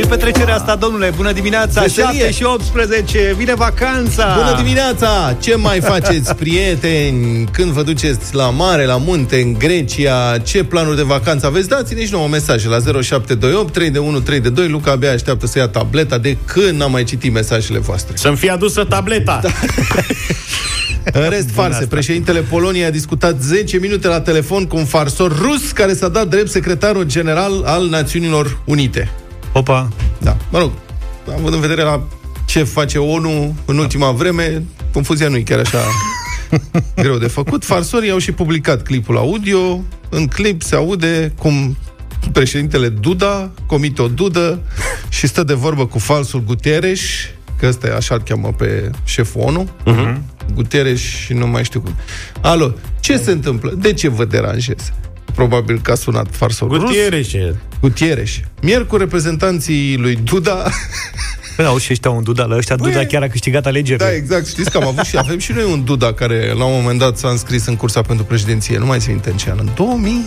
Ce petrecerea asta, domnule? Bună dimineața! Veselie. 7 și 18, vine vacanța! Bună dimineața! Ce mai faceți, prieteni? Când vă duceți la mare, la munte, în Grecia? Ce planuri de vacanță aveți? Dați-ne și nouă mesaje la 0728 3 de 1 3 de 2. Luca abia așteaptă să ia tableta de când n-am mai citit mesajele voastre. Să-mi fie adusă tableta. Da. În rest, farse. asta. Președintele Poloniei a discutat 10 minute la telefon cu un farsor rus care s-a dat drept secretarul general al Națiunilor Unite. Opa! Da, mă rog, având în vedere la ce face ONU în ultima vreme, confuzia nu e chiar așa greu de făcut. Farsorii au și publicat clipul audio. În clip se aude cum președintele Duda comite o dudă și stă de vorbă cu falsul Guterres, că ăsta e așa îl cheamă pe șeful ONU. Uh-huh. Guterres și nu mai știu cum. Alo, ce se întâmplă? De ce vă deranjez? Probabil că a sunat farsorul rus. Gutierrez. Gutierrez. Miercuri, reprezentanții lui Duda Păi, au și ăștia un Duda, la ăștia Duda chiar a câștigat alegerile. Da, exact. Știți că am avut și avem și noi un Duda care la un moment dat s-a înscris în cursa pentru președinție. Nu mai țin minte în ce an. În 2000?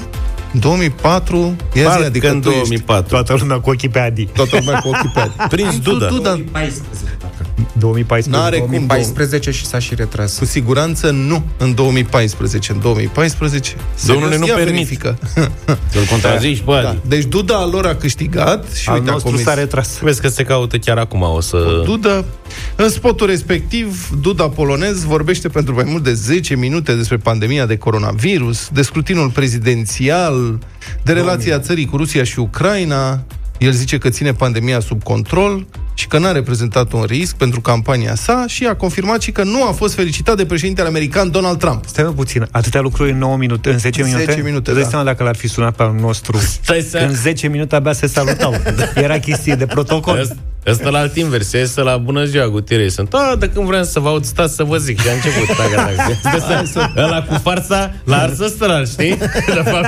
În 200004? Ia zi, Parcă adică în tu ești 2004. Toată lumea cu ochii pe Adi. toată lumea cu ochii pe Adi. Prins Duda. Duda 2014, parcă. 2014. N-are cum. 2014 și s-a și retras. Cu siguranță nu în 2014. În 2014 Domnule, serios, nu ia permit. verifică. Să-l contrazici, bă, Da. Adi. Deci Duda al lor a câștigat și Al uite a nostru comis s-a retras. Vezi că se caută chiar acum, o să... Duda. În spotul respectiv, Duda polonez vorbește pentru mai mult de 10 minute despre pandemia de coronavirus, de scrutinul prezidențial, de relația țării cu Rusia și Ucraina. El zice că ține pandemia sub control și că n-a reprezentat un risc pentru campania sa și a confirmat și că nu a fost felicitat de președintele american Donald Trump. Stai mă puțin, atâtea lucruri în 9 minute, în 10 minute? 10 minute, Îți dai da. seama dacă l-ar fi sunat pe al nostru. Stai să- În 10 minute abia se salutau. Era chestie de protocol. Ăsta- Ăsta la alt invers, este la bună ziua, Gutierrez. Sunt, a, de când vreau să vă aud, stați să vă zic. Și a început, taca, taca. Stă să- Ăla cu farsa, la ars ăsta, știi? De fapt,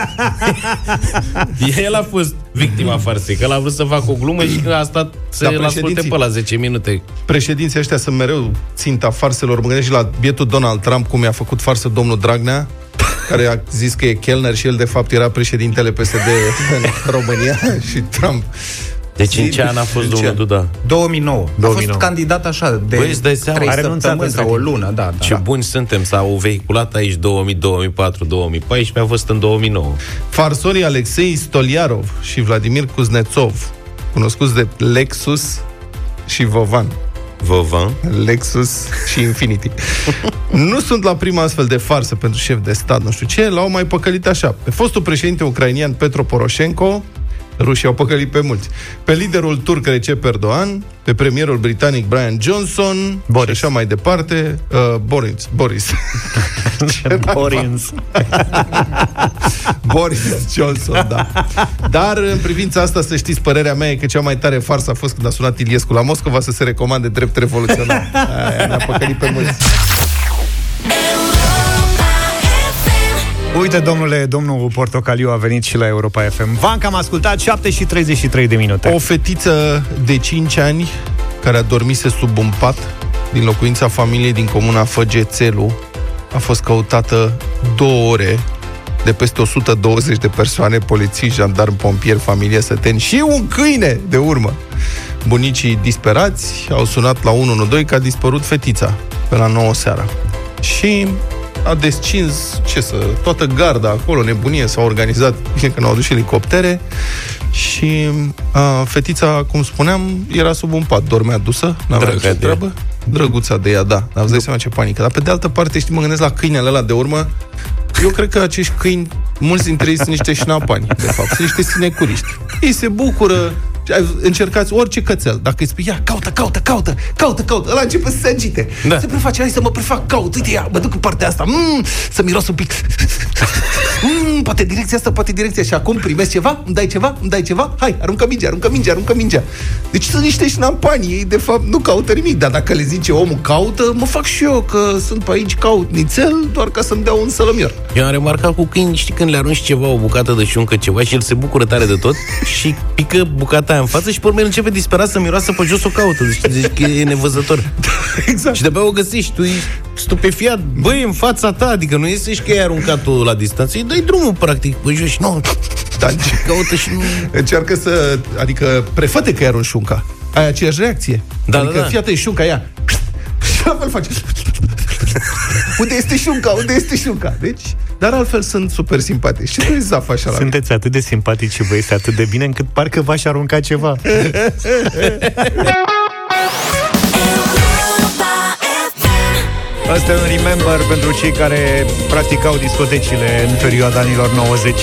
el a fost victima farsei, că el a vrut să facă o glumă și că a stat să Da, da, asculte președinții- pe la 10 minute. Președinții ăștia sunt mereu ținta farselor. Mă gândesc și la bietul Donald Trump, cum i-a făcut farsă domnul Dragnea, care a zis că e chelner și el de fapt era președintele PSD în România și Trump. Deci în Zi- ce an a fost în ce domnul an? Duda? 2009. 2009. A 2009. fost candidat așa de Băi, îți dai seama, 3 a renunțat săptămâni între sau o timp. lună, da, da. Ce buni suntem, s-au vehiculat aici 2000, 2004, 2014, a fost în 2009. Farsorii Alexei Stoliarov și Vladimir Kuznetsov, cunoscuți de Lexus și Vovan. Vovan. Lexus și Infinity. nu sunt la prima astfel de farsă pentru șef de stat, nu știu ce, l-au mai păcălit așa. Pe fostul președinte ucrainian Petro Poroshenko, rușii au păcălit pe mulți, pe liderul turc Recep Erdogan, pe premierul britanic Brian Johnson Boris. și așa mai departe, uh, Boris. Boris. Orins. Boris Johnson, da. Dar în privința asta, să știți, părerea mea e că cea mai tare farsă a fost când a sunat Iliescu la Moscova să se recomande drept revoluționar. Aia ne-a păcălit pe mulți. Uite, domnule, domnul Portocaliu a venit și la Europa FM. V-am cam ascultat 7 și 33 de minute. O fetiță de 5 ani care a dormise sub un pat din locuința familiei din comuna Făgețelu a fost căutată două ore de peste 120 de persoane, polițiști, jandarmi, pompieri, familie, săteni și un câine de urmă. Bunicii disperați au sunat la 112 că a dispărut fetița pe la 9 seara. Și a descins, ce să, toată garda acolo, nebunie, s-a organizat, bine că n-au adus și elicoptere și a, fetița, cum spuneam, era sub un pat, dormea dusă, n-avea Drăga nicio de ea. treabă. Drăguța de ea, da. Dar îți dai seama ce panică. Dar pe de altă parte, știi, mă gândesc la câinele ăla de urmă. Eu cred că acești câini, mulți dintre ei sunt niște șnapani, de fapt. Sunt niște sinecuriști. Ei se bucură, încercați orice cățel. Dacă îi spui, ia, caută, caută, caută, caută, caută, ăla începe să se agite. Da. Se preface, hai să mă prefac, caut, uite, ia, mă duc în partea asta, mm, să miros un pic. Mm, poate direcția asta, poate direcția. Și acum primesc ceva, îmi dai ceva, îmi dai ceva, hai, aruncă mingea, aruncă mingea, aruncă mingea. Deci sunt niște șnampani, ei de fapt nu caută nimic, dar dacă le zice omul caută, mă fac și eu, că sunt pe aici, caut nițel, doar ca să-mi dea un sălămior. Eu am remarcat cu câini, știi, când le arunci ceva, o bucată de șuncă, ceva, și el se bucură tare de tot și pică bucata aia în față și pe urmă el începe disperat să miroasă pe jos o caută. Deci zici că e nevăzător. exact. Și de-abia o găsești, tu ești stupefiat, băi, în fața ta, adică nu este și că ai aruncat-o la distanță, îi dai drumul, practic, pe jos și nu, Dar caută și nu... încearcă să... Adică prefăte că i arunci șunca. Ai aceeași reacție. Da, adică da, da. fii atent, șunca ea. Și la fel face. Unde este șunca? Unde este șunca? Deci, dar altfel sunt super simpatici. Și tu ești zaf așa la mine. Sunteți atât de simpatici și vă este atât de bine încât parcă v-aș arunca ceva. Asta e un remember pentru cei care practicau discotecile în perioada anilor 90.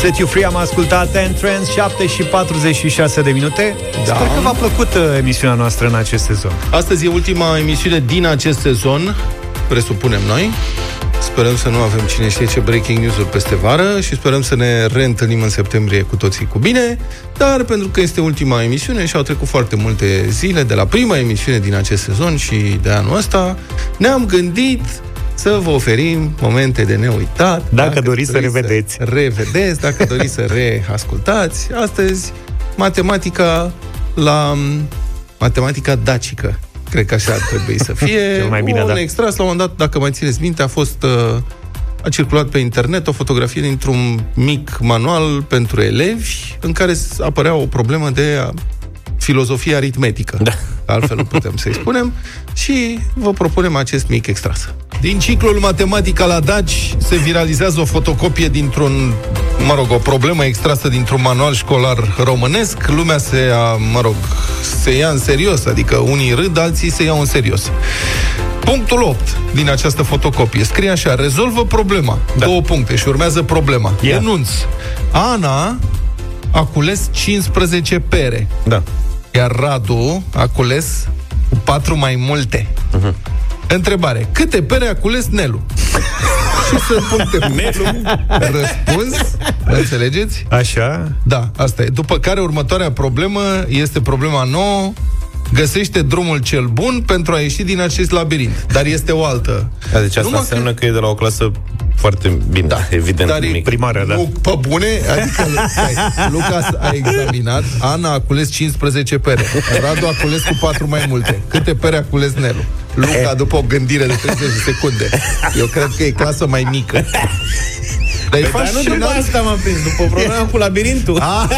Set You Free am ascultat Entrance 7 și 46 de minute. Da. Sper că v-a plăcut uh, emisiunea noastră în acest sezon. Astăzi e ultima emisiune din acest sezon, presupunem noi. Sperăm să nu avem cine știe ce breaking news-uri peste vară și sperăm să ne reîntâlnim în septembrie cu toții cu bine, dar pentru că este ultima emisiune și au trecut foarte multe zile de la prima emisiune din acest sezon și de anul ăsta, ne-am gândit să vă oferim momente de neuitat. Dacă doriți să revedeți. Revedeți, dacă doriți să reascultați. Astăzi, matematica la matematica dacică. Cred că așa ar trebui să fie. Cel mai bine, un da. extras, la un moment dat, dacă mai țineți minte, a fost uh, a circulat pe internet o fotografie dintr-un mic manual pentru elevi în care s- apărea o problemă de a, filozofie aritmetică. Da. Altfel nu putem să-i spunem. Și vă propunem acest mic extras. Din ciclul Matematica la Daci se viralizează o fotocopie dintr-un, mă rog, o problemă extrasă dintr-un manual școlar românesc. Lumea se, ia, mă rog, se ia în serios, adică unii râd, alții se iau în serios. Punctul 8 din această fotocopie scrie așa, rezolvă problema. Da. Două puncte și urmează problema. Ia. Enunț. Ana a cules 15 pere. Da. Iar Radu a cules cu patru mai multe. Uh-huh. Întrebare. Câte pere a cules Nelu? Și sunt puncte. Nelu. Răspuns. Înțelegeți? Așa? Da, asta e. După care următoarea problemă este problema nouă. Găsește drumul cel bun pentru a ieși din acest labirint. Dar este o altă. Da, deci asta Numai înseamnă că... e de la o clasă foarte bine, da. evident, Dar e mic. Primară, da. Nu, pe bune, adică stai, Lucas a examinat, Ana a cules 15 pere, Radu a cules cu 4 mai multe. Câte pere a cules Nelu? Luca, după o gândire de 30 de secunde. Eu cred că e clasă mai mică. Dar e Păi, dar nu după fascinant, asta m-am prins, după problema cu labirintul. Ah.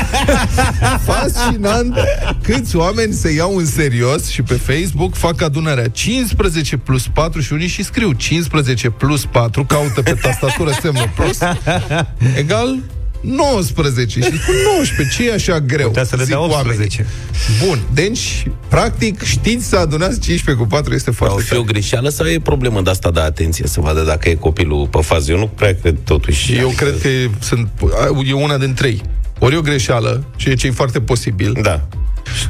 fascinant. Câți oameni se iau în serios și pe Facebook fac adunarea? 15 plus 4 și unii și scriu. 15 plus 4, caută pe tastatură semnul plus, egal 19 și cu 19, ce e așa greu? Putea să le Zic dea 18. oamenii. Bun, deci, practic, știți să adunați 15 cu 4 este O foarte fi o tare. greșeală sau e problemă de asta de atenție să vadă dacă e copilul pe fază? Eu nu prea cred totuși. Eu cred că e- sunt, e una din trei. Ori e o greșeală, și ce e foarte posibil, Da.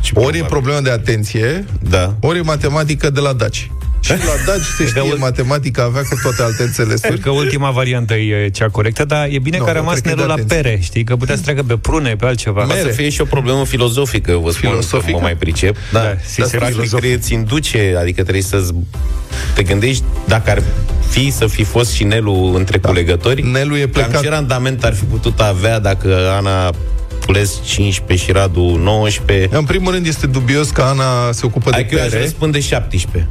Și ori e problemă de atenție, Da. ori e matematică de la Daci. Și la Daci se știe, matematica avea cu toate alte înțelesuri. Cred că ultima variantă e cea corectă, dar e bine Nu, că a eu rămas cred că e Nelu de la atenție. pere, știi? Că putea să treacă pe prune, pe altceva. Poate să Mere. fie și o problemă filozofică, vă spun, Filosofică? că mă mai pricep. Da, Da, si da se practic filozof. îți induce, adică trebuie să te gândești dacă ar fi să fi fost și Nelu între da. culegători, Nelu e cam plecat. ce randament ar fi putut avea dacă Ana cules 15 și Radu 19. În primul rând este dubios că Ana se ocupă de Adică eu aș pere. răspunde 17.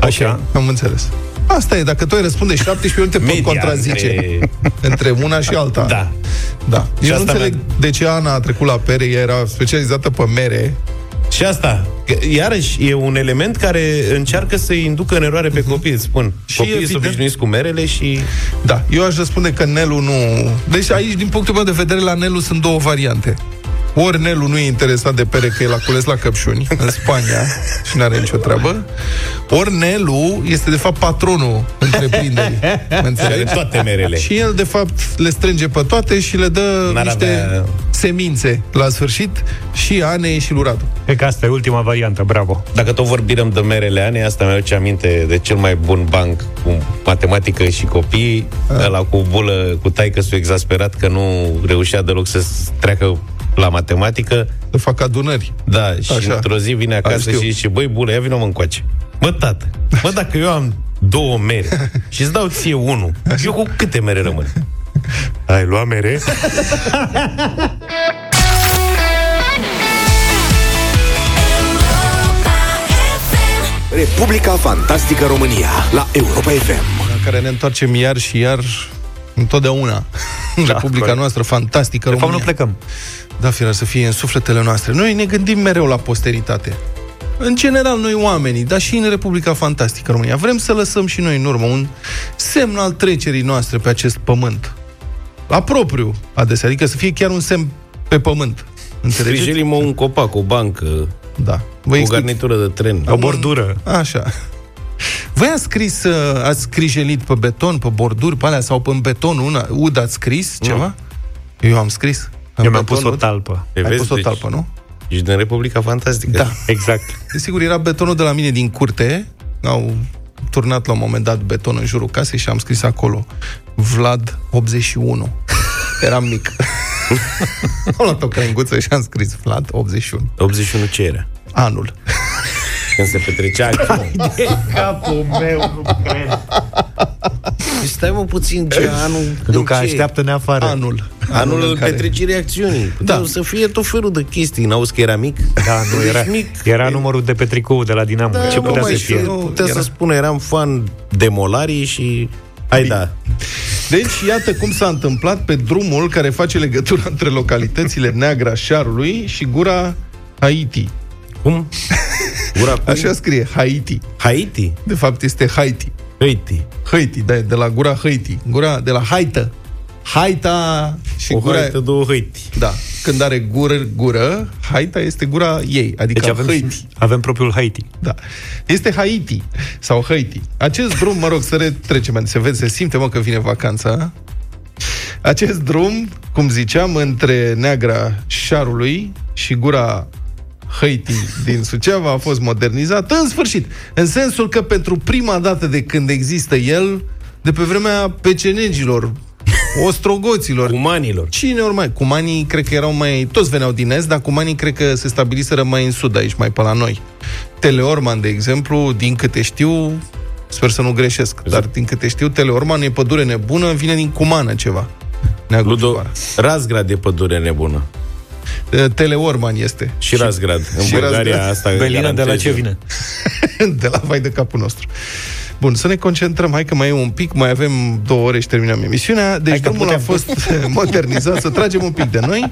Așa. Am înțeles. Asta e, dacă tu ai răspunde 17, eu nu te pot Media contrazice. între- Între una și alta. Da. Da. Și Eu nu asta înțeleg mi-a- de ce Ana a trecut la pere, ea era specializată pe mere. Și asta, că, iarăși, e un element care încearcă să inducă în eroare pe copii, îți spun. Și Și Copiii sunt evident- obișnuiți cu merele și... Da, eu aș răspunde că Nelu nu... Deci aici, din punctul meu de vedere, la Nelu sunt două variante. Ori Nelu nu e interesat de pere că el a cules la Căpșuni, în Spania, și nu are nicio treabă, ori Nelu este, de fapt, patronul întreprinderii. Mă Și are înțelegi? toate merele. Și el, de fapt, le strânge pe toate și le dă N-ar niște avea- semințe la sfârșit și Anei și lui Radu. E că asta e ultima variantă, bravo. Dacă tot vorbim de merele ane, asta mi aduce aminte de cel mai bun banc cu matematică și copii, Ah. ăla cu bulă, cu taică s exasperat că nu reușea deloc să treacă la matematică. Să fac adunări. Da, și Așa. într-o zi vine acasă știu. și zice, băi, bulă, ia vină mă încoace. Mă, tată, mă, dacă eu am două mere și îți dau ție unul, eu cu câte mere rămân? Ai luat mere? Republica Fantastică România la Europa FM. La care ne întoarcem iar și iar întotdeauna în Da, Republica corect. noastră fantastică De fapt, România. nu plecăm. Da, firea să fie în sufletele noastre. Noi ne gândim mereu la posteritate. În general, noi oamenii, dar și în Republica Fantastică România, vrem să lăsăm și noi în urmă un semn al trecerii noastre pe acest pământ. La propriu, adesea, adică să fie chiar un semn pe pământ. Înțelegeți? Sprijinim un copac, o bancă, Da. Vă o explic. garnitură de tren. O bordură. Așa. Voi ați scris, uh, ați scrijelit pe beton, pe borduri, pe alea, sau pe în beton, una, ud ați scris ceva? Eu am scris. În Eu mi-am beton, pus o ud. talpă. Te Ai vezi, pus o deci, talpă, nu? Ești din Republica Fantastică. Da. Exact. Desigur, era betonul de la mine din curte. Au turnat la un moment dat beton în jurul casei și am scris acolo Vlad 81. Eram mic. am luat o crenguță și am scris Vlad 81. 81 ce era? Anul. Când se petrecea acțiunea. Capul meu, nu cred. Deci stai mă puțin, ce anul... Luca, în ce? așteaptă-ne afară. Anul. Anul în care- petrecerii acțiunii. Puteau Da. să fie tot felul de chestii. N-auzi că era mic? Da, nu Ești era, mic. era numărul de pe tricou de la Dinamo. Ce bă, putea mai să fie? știu, Putea Era. să spună, eram fan demolarii și... Hai da. Deci, iată cum s-a întâmplat pe drumul care face legătura între localitățile Neagra Șarului și Gura Haiti. Cum? Gura cu... Așa scrie, Haiti. Haiti? De fapt, este Haiti. Haiti. Haiti, da, de la gura Haiti. Gura de la Haită. Haita și O gura... haită, două Haiti. Da, când are gură, gură, Haita este gura ei, adică Deci avem, Haiti. avem propriul Haiti. Da. Este Haiti sau Haiti. Acest drum, mă rog, să retrecem, se vede, se simte, mă, că vine vacanța. Acest drum, cum ziceam, între Neagra Șarului și gura Haiti din Suceava a fost modernizat în sfârșit, în sensul că pentru prima dată de când există el, de pe vremea pecenegilor, ostrogoților, Umanilor. Cine ori mai? Cumanii cred că erau mai... Toți veneau din est, dar cumanii cred că se stabiliseră mai în sud, aici, mai pe la noi. Teleorman, de exemplu, din câte știu, sper să nu greșesc, dar din câte știu, Teleorman e pădure nebună, vine din Cumană ceva. Neagul Ludo, Ciubară. Razgrad e pădure nebună. Uh, Teleorman este. Și Razgrad. În și Bulgaria Razgrad. asta Belină, de la garantez ce eu. vine? de la vai de capul nostru. Bun, să ne concentrăm. Hai că mai e un pic, mai avem două ore și terminăm emisiunea. Deci Hai că drumul a putem. fost modernizat, să tragem un pic de noi.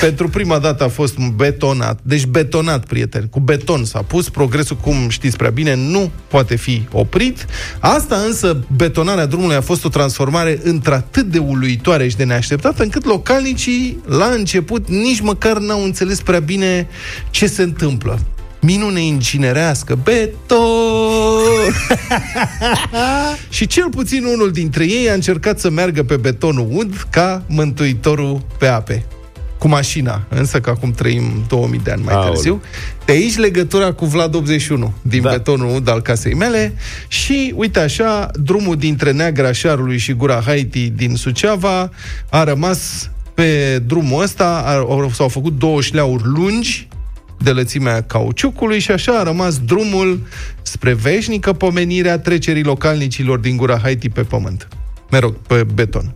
Pentru prima dată a fost betonat. Deci betonat, prieteni. Cu beton s-a pus. Progresul, cum știți prea bine, nu poate fi oprit. Asta însă, betonarea drumului a fost o transformare într-atât de uluitoare și de neașteptată, încât localnicii, la început, nici măcar n-au înțeles prea bine ce se întâmplă. Minune incinerească, beton! și cel puțin unul dintre ei a încercat să meargă pe betonul ud ca mântuitorul pe ape. Cu mașina, însă că acum trăim 2000 de ani mai Aoleu. târziu. De aici legătura cu Vlad 81, din Da. betonul ud al casei mele. Și, uite așa, drumul dintre Neagra Șarului și Gura Haiti din Suceava a rămas pe drumul ăsta, a- au- s-au făcut două șleauri lungi, de lățimea cauciucului și așa a rămas drumul spre veșnică pomenirea trecerii localnicilor din gura Haiti pe pământ. Mă rog, pe beton.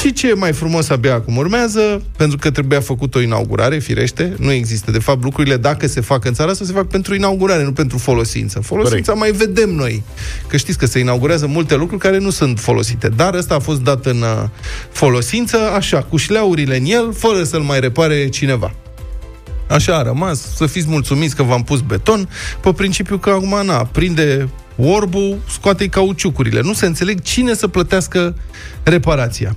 Și ce e mai frumos abia acum urmează, pentru că trebuia făcut o inaugurare, firește, nu există. De fapt, lucrurile, dacă se fac în țara asta, se fac pentru inaugurare, nu pentru folosință. Folosința mai vedem noi. Că știți că se inaugurează multe lucruri care nu sunt folosite. Dar ăsta a fost dat în uh, folosință, așa, cu șleaurile în el, fără să-l mai repare cineva. Așa a rămas, să fiți mulțumiți că v-am pus beton, pe principiu că acum, na, prinde orbul, scoate cauciucurile. Nu se înțeleg cine să plătească reparația.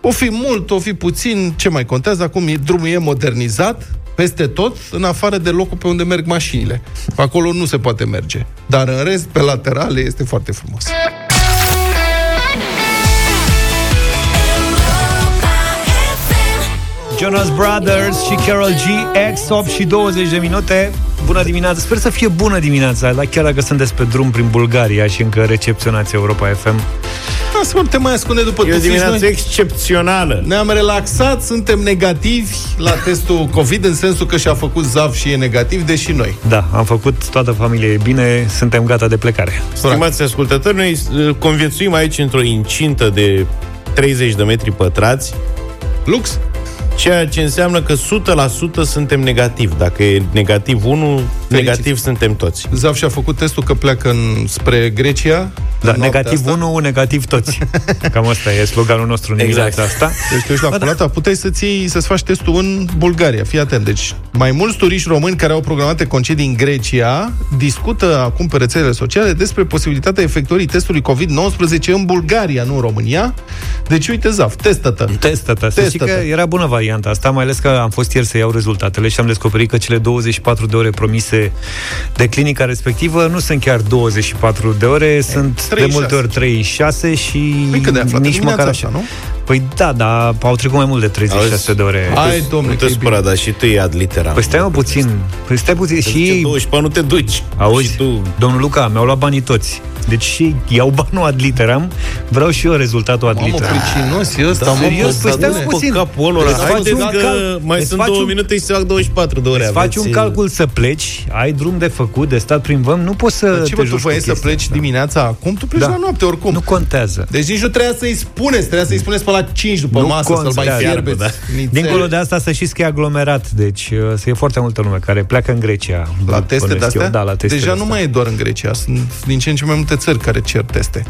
O fi mult, o fi puțin, ce mai contează? Acum e, drumul e modernizat, peste tot, în afară de locul pe unde merg mașinile. Acolo nu se poate merge. Dar în rest, pe laterale, este foarte frumos. Jonas Brothers și Carol G, X, 8 și 20 de minute. Bună dimineața! Sper să fie bună dimineața, dar chiar dacă sunteți pe drum prin Bulgaria și încă recepționați Europa FM. Asta te mai ascunde după E o tufici, dimineață noi. excepțională. Ne-am relaxat, suntem negativi la testul COVID, în sensul că și-a făcut ZAV și e negativ, deși noi. Da, am făcut, toată familia e bine, suntem gata de plecare. Stimați ascultători, noi uh, conviețuim aici într-o incintă de 30 de metri pătrați, Lux? Ceea ce înseamnă că 100% suntem negativ. Dacă e negativ 1, Negativ suntem toți. Zaf și-a făcut testul că pleacă în, spre Grecia. Da, în noaptea negativ asta. 1, negativ toți. Cam asta e sloganul nostru în Exact. dimineața asta. Deci tu ești la culata, puteai să-ți, iei, să-ți faci testul în Bulgaria. Fii atent. Deci, mai mulți turiști români care au programate concedii în Grecia discută acum pe rețelele sociale despre posibilitatea efectuării testului COVID-19 în Bulgaria, nu în România. Deci, uite, Zaf, testă-te. Testă-te. Să știi că Testă-te. era bună varianta asta, mai ales că am fost ieri să iau rezultatele și am descoperit că cele 24 de ore promise de clinica respectivă nu sunt chiar 24 de ore, sunt de 36. multe ori 36 și Păi cât de aflat? nici Dimineața măcar asta, așa. nu? Păi da, dar au trecut mai mult de 36 Auzi? de ore. Hai, domnule, Nu că te e spăra, bine. dar și tu e ad litera. Păi stai mă puțin, păi stai puțin Și și 24 nu te duci. Auzi, Și tu... domnul Luca, mi-au luat banii toți. Deci și iau banul ad literam, vreau și eu rezultatul ad Mamă, literam. pricinos e ăsta, Da, mă, serios, bă, păi stai bune. mă puțin. capul ăla. Îți faci Haideți un că cal- mai îți sunt faci două un- minute și se fac 24 de ore. Îți faci Aveți, un calcul să pleci, ai drum de făcut, de stat prin văm, nu poți să Dar ce te mă, tu joci cu voiai să chestia pleci asta. dimineața acum? Tu pleci Da. la noapte oricum. Nu contează. Deci nici nu trebuia să-i spuneți, trebuia să-i spuneți pe la 5 după Nu masă, să-l mai contează, fierbeți. da. nițel. Dincolo de asta să știți că e aglomerat, deci uh, să e foarte multă lume care pleacă în Grecia. La teste Bănuiesc de astea? eu. Da, la teste Deja de nu astea. mai e doar în Grecia, sunt din ce în ce mai multe țări care cer teste.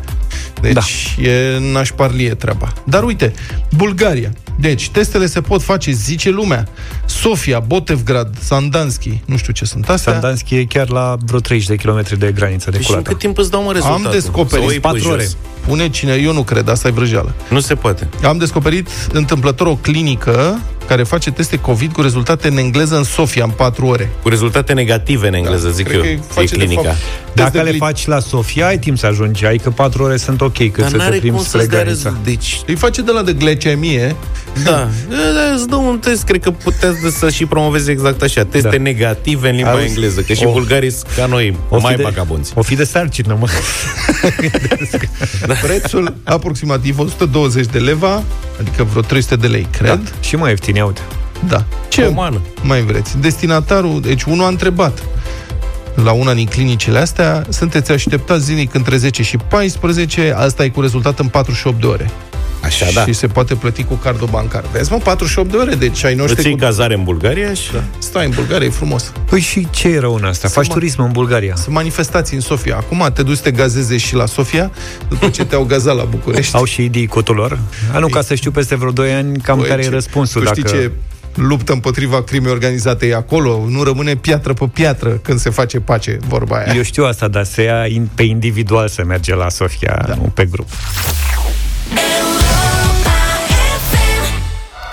Deci Da. e nașparlie treaba. Dar uite, Bulgaria. Deci, testele se pot face, zice lumea. Sofia, Botevgrad, Sandanski, nu știu ce sunt astea. Sandanski e chiar la vreo 30 de kilometri de graniță de Deci în culată. cât timp îți dau mă rezultatul? Am descoperit Să o iei pe patru jos. ore. Pune cine, eu nu cred, asta e vrăjeală. Nu se poate. Am descoperit întâmplător o clinică care face teste COVID cu rezultate în engleză în Sofia în 4 ore. Cu rezultate negative în engleză, zic Cred eu. că E face, de clinica. fapt, Dacă test de le gli- faci la Sofia, ai timp să ajungi, ai că 4 ore sunt ok cât Dar să te n-are plimbi cum spre să-ți dea granița. rezultat. Deci, Îi face de la de glecemie. Da. E, da, Îți dau un test, cred că puteți de să și promoveze exact așa. Teste Da. negative în limba Auzi, engleză, că și o- bulgarii sunt ca noi, O fi mai de- vagabonți. O fi de sarcină, mă. Prețul aproximativ 120 de leva, adică vreo 300 de lei, cred. Da. Și mai ieftin, ia uite. Da. Ce Umană. mai vreți? Destinatarul, deci unul a întrebat la una din clinicile astea, sunteți așteptați zilnic între 10 și 14, asta e cu rezultat în 48 de ore. Așa, da. Și se poate plăti cu cardul bancar. Vezi, mă, 48 de ore, deci ai Îți noștri iei cu... cazare în Bulgaria și... Stai în Bulgaria, e frumos. Păi și ce e rău în asta? Faci mă- turism în Bulgaria. Sunt manifestații în Sofia. Acum te duci să te gazeze și la Sofia, după ce te-au gazat la București. Au și idei cotulor. A, nu, ca să știu peste vreo 2 ani cam Băi, care e ce- răspunsul. Tu știi dacă... ce luptă împotriva crimei organizate e acolo? Nu rămâne piatră pe piatră când se face pace, vorba aia. Eu știu asta, dar se ia in, pe individual să merge la Sofia, da. nu pe grup.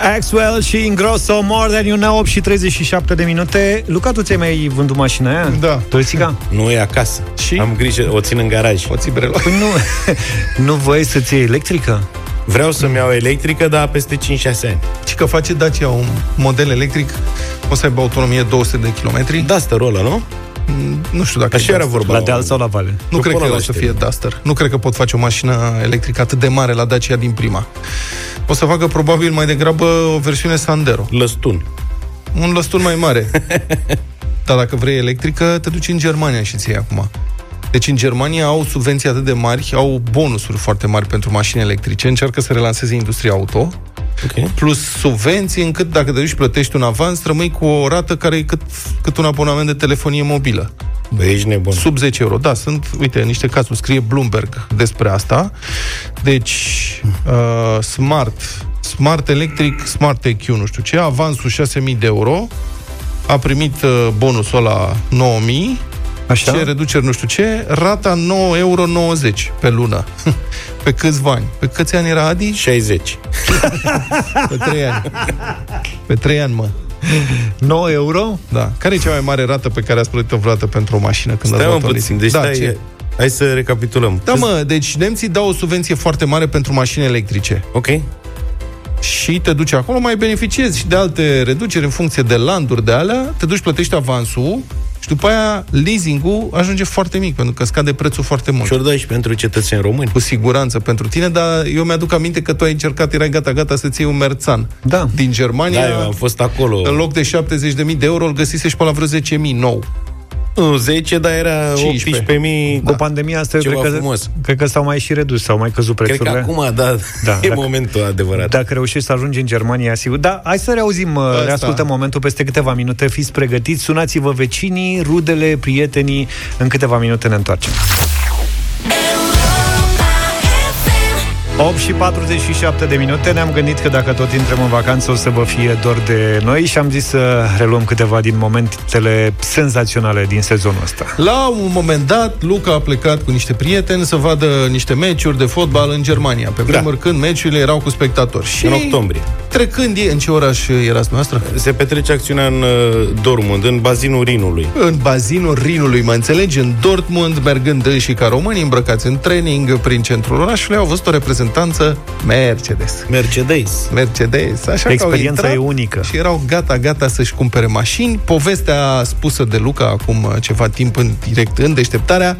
Axwell și Ingrosso, More Than You Know, 8 și 37 de minute. Luca, tu ți-ai mai vândut mașina aia? Da. Tolțica? Nu e acasă. Și? Am grijă, o țin în garaj. O ții brelo. Păi nu, nu voi să-ți iei electrică? Vreau să-mi iau electrică, dar peste 5-6 ani. Și că face Dacia un model electric, o să aibă autonomie 200 de kilometri. Da, ăla, nu? Nu știu dacă Așa e era Duster. vorba. La la deal un sau la vale? Nu Eu cred că până o la să știri. fie Duster. Nu cred că pot face o mașină electrică atât de mare la Dacia din prima. O să facă probabil mai degrabă o versiune Sandero. Lăstun. Un lăstun mai mare. Dar dacă vrei electrică, te duci în Germania și ți iei acum. Deci în Germania au subvenții atât de mari, au bonusuri foarte mari pentru mașini electrice, încearcă să relanseze industria auto, Ok. plus subvenții încât dacă te duci și plătești un avans, rămâi cu o rată care e cât, cât un abonament de telefonie mobilă. Bă, ești nebun. Sub 10 euro. Da, sunt, uite, niște cazuri. Scrie Bloomberg despre asta. Deci, uh, Smart, Smart Electric, Smart EQ, nu știu ce, avansul 6.000 de euro, a primit uh, bonusul ăla 9.000, Așa? ce reduceri nu știu ce, rata 9,90 euro pe lună. Pe câțiva ani? Pe câți ani era Adi? 60. Pe 3 ani. Pe 3 ani, mă. 9 euro? Da. Care e cea mai mare rată pe care ați plătit-o vreodată pentru o mașină când Stai ați mă luat-o puțin, leasing? deci da, stai, ce? hai să recapitulăm. Da, mă, deci nemții dau o subvenție foarte mare pentru mașini electrice Ok. și te duci acolo, mai beneficiezi și de alte reduceri în funcție de landuri de alea, te duci, plătești avansul și după aia leasing-ul ajunge foarte mic, pentru că scade prețul foarte mult. Și-o dai și pentru cetățeni români. Cu siguranță pentru tine, dar eu mi-aduc aminte că tu ai încercat, erai gata-gata să-ți iei un Merzan. Da. Din Germania, Da, eu am fost acolo. în loc de 70.000 de euro, îl găsisești pe la vreo 10.000 nou. Nu, 10, dar era 15. 18.000. Cu pandemia asta, eu Ceva cred că, frumos. cred că s-au mai și redus, s-au mai căzut Cred prețurile. că acum, da, Da, e dacă- momentul adevărat. Dacă reușești să ajungi în Germania, sigur. Da, hai să reauzim, Asta. reascultăm momentul peste câteva minute. Fiți pregătiți, sunați-vă vecinii, rudele, prietenii. În câteva minute ne întoarcem. 8 și 47 de minute Ne-am gândit că dacă tot intrăm în vacanță O să vă fie dor de noi Și am zis să reluăm câteva din momentele senzaționale din sezonul ăsta La un moment dat, Luca a plecat cu niște prieteni să vadă niște meciuri de fotbal în Germania, pe vremuri când meciurile erau cu spectatori. Și În octombrie. Trecând, ei- în ce oraș erați noastră? Se petrece acțiunea în uh, Dortmund, în bazinul Rinului. În bazinul Rinului, mă înțelegi, în Dortmund, mergând și ca români, îmbrăcați în training prin centrul orașului, au văzut o reprezentanță Mercedes. Mercedes. Mercedes, așa Experiența că au e intrat unică. Și erau gata, gata să-și cumpere mașini. Povestea spusă de Luca acum uh, ceva timp în direct în deșteptarea,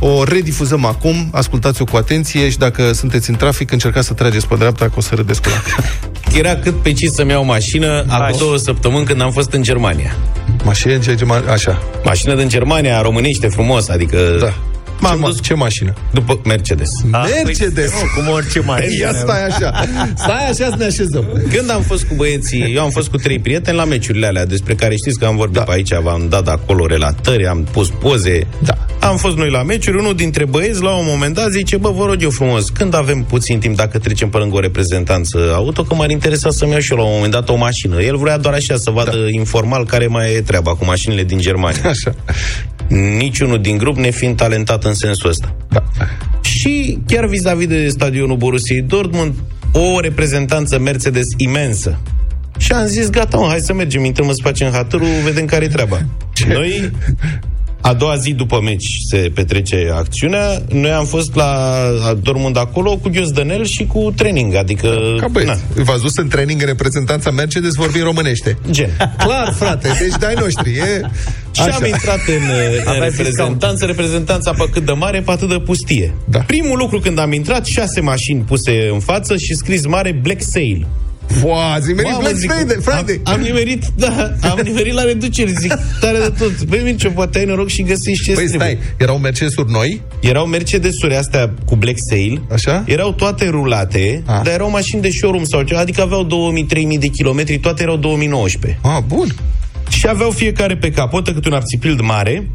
o redifuzăm acum, ascultați-o cu atenție și dacă sunteți în trafic, încercați să trageți pe dreapta, că o să râdeți cu ea. Era cât pe ci să-mi iau mașină acum două săptămâni când am fost în Germania. Mașină, ce, ce, ma- așa. Mașină din Germania, românește, frumos, adică... Da. M-am ce, dus ma- ce mașină? după Mercedes. Mercedes! Păi, nu, cum orice mai Ia stai așa. Stai așa să ne așezăm. Când am fost cu băieții, eu am fost cu trei prieteni la meciurile alea, despre care știți că am vorbit Da. pe aici, v-am dat acolo relatări, am pus poze. Da. Am fost noi la meciuri, unul dintre băieți, la un moment dat, zice, bă, vă rog eu frumos, când avem puțin timp, dacă trecem pe lângă o reprezentanță auto, că m-ar interesa să-mi iau și eu la un moment dat o mașină. El vrea doar așa să vadă da. informal care mai e treaba cu mașinile din Germania. Așa. Niciunul din grup ne fiind talentat în sensul ăsta. Da. Și chiar vis-a-vis de stadionul Borussiei Dortmund, o reprezentanță Mercedes imensă. Și am zis, gata, mă, hai să mergem, intrăm în spațiu în hatărul, vedem care e treaba. Noi, a doua zi după meci se petrece acțiunea, noi am fost la Dortmund acolo cu Ghios Dănel și cu training, adică... Ca băieți. V-ați dus în training în reprezentanța Mercedes vorbind românește. gen. Clar, frate, deci de-ai noștri. E... Și am intrat în, în reprezentanță, reprezentanța pe cât de mare, pe atât de pustie. Da. Primul lucru când am intrat, șase mașini puse în față și scris mare Black Sale. Foa, zi meri Mamă, Black zic, Friday, Friday. Am, am nimerit, da, am nimerit la reduceri, zic, tare de tot. Băi, Mircea, poate ai noroc și găsești ce Păi trebuie. stai, erau Mercedesuri noi? Erau Mercedes-uri astea cu Black Sale, Așa? erau toate rulate, Ah. dar erau mașini de showroom sau ceva, adică aveau 2000-3000 de kilometri, toate erau 2019. Ah, bun. Și aveau fiecare pe capotă câte un arțipild mare,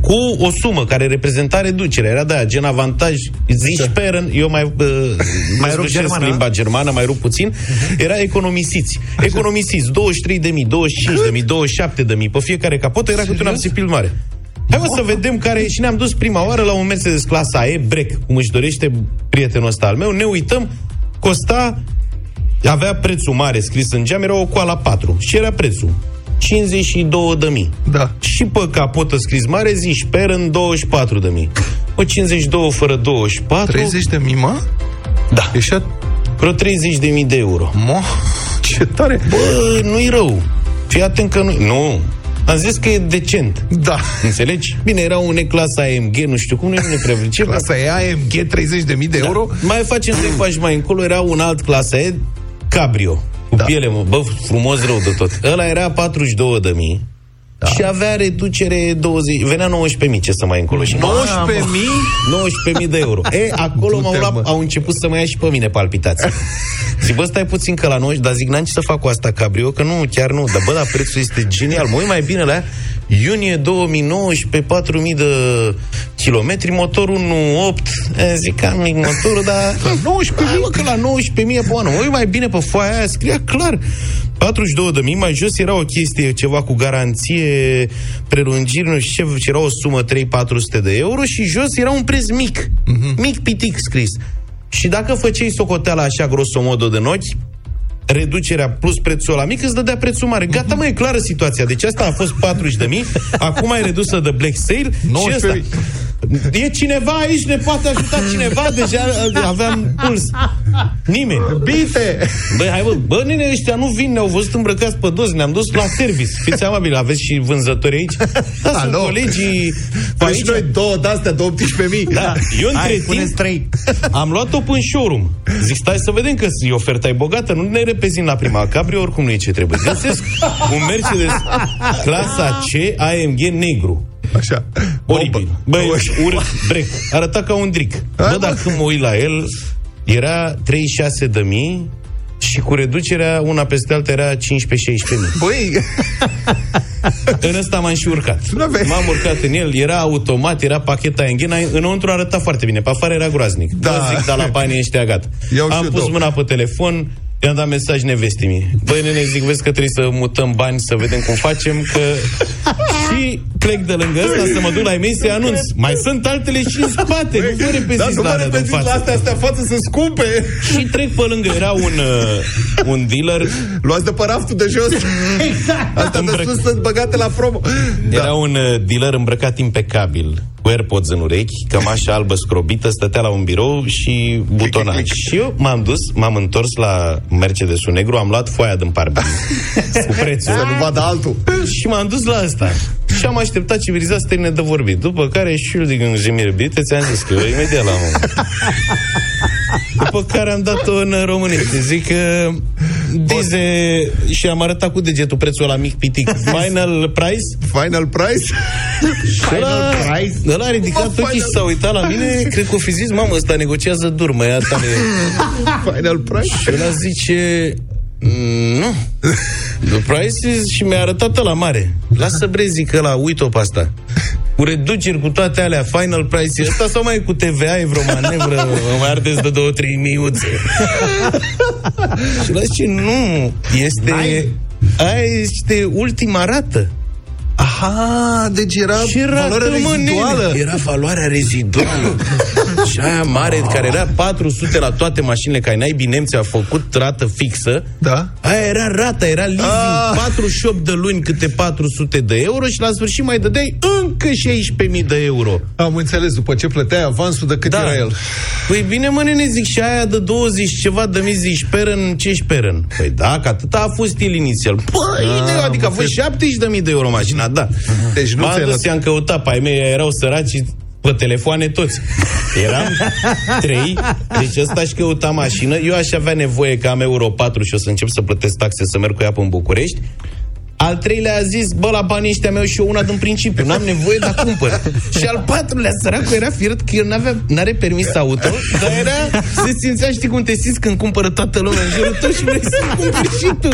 cu o sumă care reprezenta reducerea. Era de aia, gen avantaj, zici da. peren, eu mai, uh, mai rup germană? limba germană, mai rup puțin, era economisiți. Economisiți, 23 de mii, 25 de mii, 27 de mii, pe fiecare capotă era câte un arțipil mare. Hai mă să vedem care e. Și ne-am dus prima oară la un Mercedes clasa E, break, cum își dorește prietenul ăsta al meu. Ne uităm, costa, avea prețul mare scris în geam, era o coala 4 și era prețul 52 de mii. Da. Și pe capotă scris mare zici per în 24 de mii. O 52 fără 24, 30 de mii, mă? Da. Ieșea... vreo 30 de mii de euro. Mo, ce tare. Bă, nu-i rău. Fii atent că nu... Nu. Am zis că e decent. Da. Înțelegi? Bine, era un E-clasa AMG, nu știu cum, nu ne prea ce Clasa e AMG 30 de mii de euro? Mai facem trei pași mai încolo, era un alt clasa E, Cabrio. Cu da. piele, mă, bă, frumos rău de tot. Ăla era 42 de mii. Da. Și avea reducere 20, venea 19.000, ce să mai încolo. Și 19.000? 19.000 de euro. E, acolo m-au Du-te, luat, mă. au început să mă ia și pe mine palpitații. Zic, bă, stai puțin că la noi, dar zic, n-am ce să fac cu asta cabrio, că nu, chiar nu. Dar bă, dar prețul este genial. Mă uit mai bine la ea. Iunie 2019, 4.000 de kilometri, motorul 1.8. E, Zic, am mic motorul, dar... 19.000, mă, că la 19.000 e bună. Mă uit mai bine pe foaia aia, scria clar. 42 de mii, mai jos era o chestie, ceva cu garanție, prelungiri, nu știu ce, era o sumă 3-400 de euro și jos era un preț mic, uh-huh. mic pitic scris. Și dacă făceai socoteala așa grosomodo de ochi, reducerea plus prețul ăla mic îți dădea prețul mare. Gata, mă, e clară situația. Deci asta a fost 40 de mii, acum ai redusă de Black Sale și 19.000. ăsta. E cineva aici, ne poate ajuta cineva? Deja aveam puls. Nimeni. Bite! Băi, hai bă, bă, nene, ăștia nu vin, ne-au văzut îmbrăcați pe dos, ne-am dus la service. Fiți amabili, aveți și vânzători aici? Da, sunt Alo. colegii pe Deci aici. noi două de-astea de 18.000. Da, eu între Hai, timp puneți trei. am luat-o până în showroom. Zic, stai să vedem că e oferta e bogată, nu ne repezim la prima. Cabrio oricum nu e ce trebuie. Găsesc un Mercedes clasa C AMG negru. Așa. Oribil. Băi, urât, brec. Arăta ca un dric. Hai, Bă, bă. dacă mă uit la el, era 36 de mii și cu reducerea una peste alta era 15-16 mii. Băi, În ăsta m-am și urcat. N-aveai. M-am urcat în el, era automat, era pacheta Enghena, înăuntru arăta foarte bine, pe afară era groaznic. Da. Da. Bă, zic, da la banii ăștia gata. Iau și Am eu pus două. mâna pe telefon, i-am dat mesaj nevestimii. Băi, nene, zic, vezi că trebuie să mutăm bani, să vedem cum facem, că... și plec de lângă ăsta să mă duc la ei să anunț. Mai sunt altele și în spate, nu vă repeziți dar nu la mă alea din repeziți la față. astea, astea față sunt scumpe. Și trec pe lângă, era un, uh, un dealer Luați de pe raftul de jos. Exact. Astea de Îmbrăc- sus sunt băgate la promo. Da. Era un uh, dealer îmbrăcat impecabil, cu AirPods în urechi, cămașa albă scrobită, stătea la un birou și butonaj. clic. Și eu m-am dus, m-am întors la Mercedesul negru, am luat foaia din parbriz cu prețul Să nu vadă altul. și m-am dus la asta. Și am așteptat civilizat să termine de vorbit. După care și eu zic în Jimir Bite, ți-am zis că eu imediat la moment. După care am dat-o în românește. Zic că dize și am arătat cu degetul prețul la mic pitic. Final price? Final price? Ăla, ăla a ridicat Mă, ochii și final- s-a uitat la mine Cred că o fi zis, mamă, ăsta negociază dur, mă ia tare Final price? Și ăla zice "Mm, Nu The price is... Și mi-a arătat la mare Lasă bre, zic ăla, uit-o pe asta cu reduceri, cu toate alea, final price Asta sau mai cu TVA, e vreo manevră Mă mai ardeți de două, trei miuțe? Și ăla zice, nu Este... Aia este ultima rată Aha, deci era Ce valoarea rată, mă, reziduală. nene? Era valoarea reziduală. și aia mare, care era 400 la toate mașinile, care n-ai bine, nemții au făcut rată fixă. Da. Aia era rata, era leasing, Ah. 48 de luni câte 400 de euro și la sfârșit mai dădeai încă 16.000 de euro. Am înțeles, după ce plăteai avansul de cât era el. Păi bine, mă, nene, zic, și aia de 20 ceva de mii, zici, sperăn, ce sperăn? Păi da, că atâta a fost el inițial. Păi, Ah, adică a fost 70 de mii de euro mașina, da. Deci nu M-am ți-ai dus, lăsat. i-am căutat, pe ai mei erau săraci pe telefoane toți. Eram trei, deci ăsta și căuta mașină. Eu aș avea nevoie că am Euro 4 și o să încep să plătesc taxe să merg cu ea până în București. Al treilea a zis, bă, la banii ăștia meu și eu una din principiu, n-am nevoie, dar cumpăr. și al patrulea, săracul, era fiert că el n-avea, n-are permis auto, dar era, se simțea, știi cum te simți când cumpără toată lumea în jurul tău și vrei să cumperi și tu.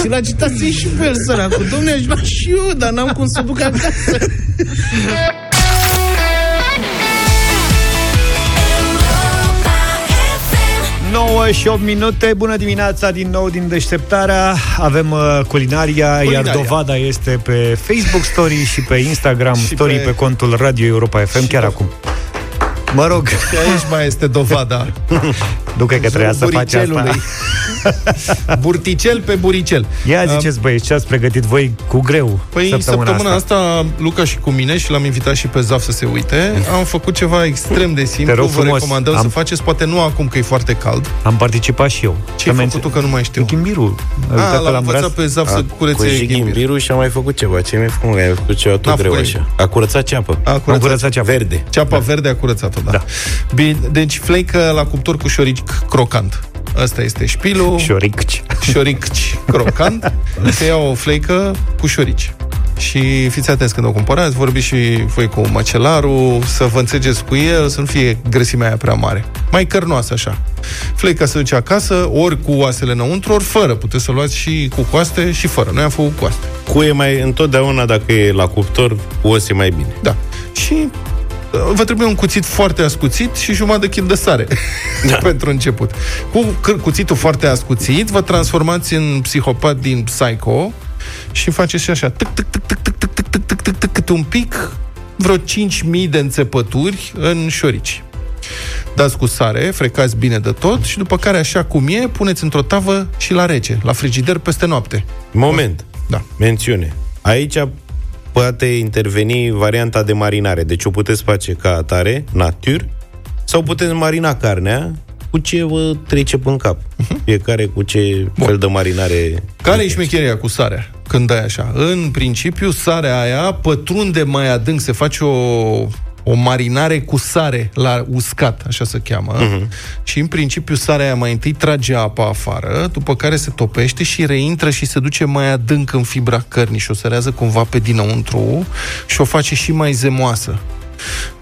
Și l-a citat și pe el, săracul. Dom'le, aș vrea și eu, dar n-am cum să duc acasă. 9 și 8 minute, bună dimineața din nou din deșteptarea. Avem uh, culinaria, Culinaria. iar dovada este pe Facebook Story și pe Instagram Și Story pe- pe... contul Radio Europa FM chiar acum Mă rog, Și aici mai este dovada. nu cred că trebuia să faci Buricelului. asta Burticel pe buricel. Ia ziceți băieți, ce ați pregătit voi cu greu Păi săptămâna, săptămâna asta? asta. Luca și cu mine și l-am invitat și pe Zaf să se uite. Am făcut ceva extrem de simplu. Te rog Vă frumos, recomandăm am- să faceți, poate nu acum că e foarte cald. Am participat și eu Ce ai făcut tu că nu mai știu? Chimbirul A, l-am învățat pe Zaf să Cu curețe și ghimbir. ghimbirul și am mai făcut ceva. Ce mi-ai făcut? Ai făcut ceva tot N-a greu făcut așa. A curățat ceapă. A Am curățat. curățat ceapă Verde. Ceapa verde a curățat-o, da. Da. Bine, deci fleică la cuptor cu șoric crocant. Asta este șpilul. Șoricci șorici crocant. Se ia o fleică cu șorici. Și fiți atenți când o cumpărați, vorbiți și voi cu măcelarul, să vă înțelegeți cu el, să nu fie grăsimea aia prea mare. Mai cărnoasă așa. Fleica se duce acasă, ori cu oasele înăuntru, ori fără. Puteți să luați și cu coaste și fără. Noi am făcut coaste. Cu e mai, întotdeauna, dacă e la cuptor, cu os e mai bine. Da. Și uh, vă trebuie un cuțit foarte ascuțit și jumătate de kil de sare da. pentru început. Cu câ- cuțitul foarte ascuțit vă transformați în psihopat din Psycho și faceți și așa tic, tic, tic, tic, tic, tic, tic, tic, tic, tic, tic, câte un pic vreo 5.000 de înțepături în șorici. Dați cu sare, frecați bine de tot și după care, așa cum e, puneți într-o tavă și la rece, la frigider peste noapte. Moment. Da. Mențiune. Aici poate interveni varianta de marinare. Deci o puteți face ca atare, natur, sau puteți marina carnea cu ce vă trece pe cap. Fiecare cu ce Bun. fel de marinare... Care e șmecheria cu sarea? Când dai așa. În principiu, sarea aia pătrunde mai adânc, se face o o marinare cu sare la uscat, așa se cheamă. Uh-huh. Și în principiu sarea aia mai întâi trage apa afară, după care se topește și reintră și se duce mai adânc în fibra cărnii și o sărează cumva pe dinăuntru și o face și mai zemoasă.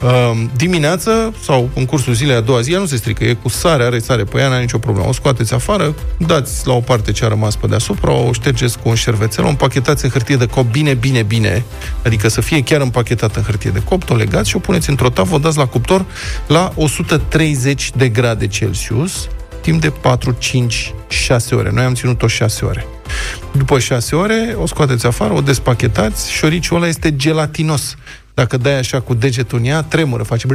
Uh, dimineața sau în cursul zilei a doua zi, ea nu se strică, e cu sare, are sare pe ea, n-are nicio problemă. O scoateți afară, dați la o parte ce a rămas pe deasupra, o ștergeți cu un șervețel, o împachetați în hârtie de cop bine, bine, bine, adică să fie chiar împachetată în hârtie de cop, o legați și o puneți într-o tavă, o dați la cuptor la 130 de grade Celsius, timp de 4, 5, 6 ore. Noi am ținut-o 6 ore. După 6 ore, o scoateți afară, o despachetați, șoriciul ăla este gelatinos. Dacă dai așa cu degetul în ea, tremură, face...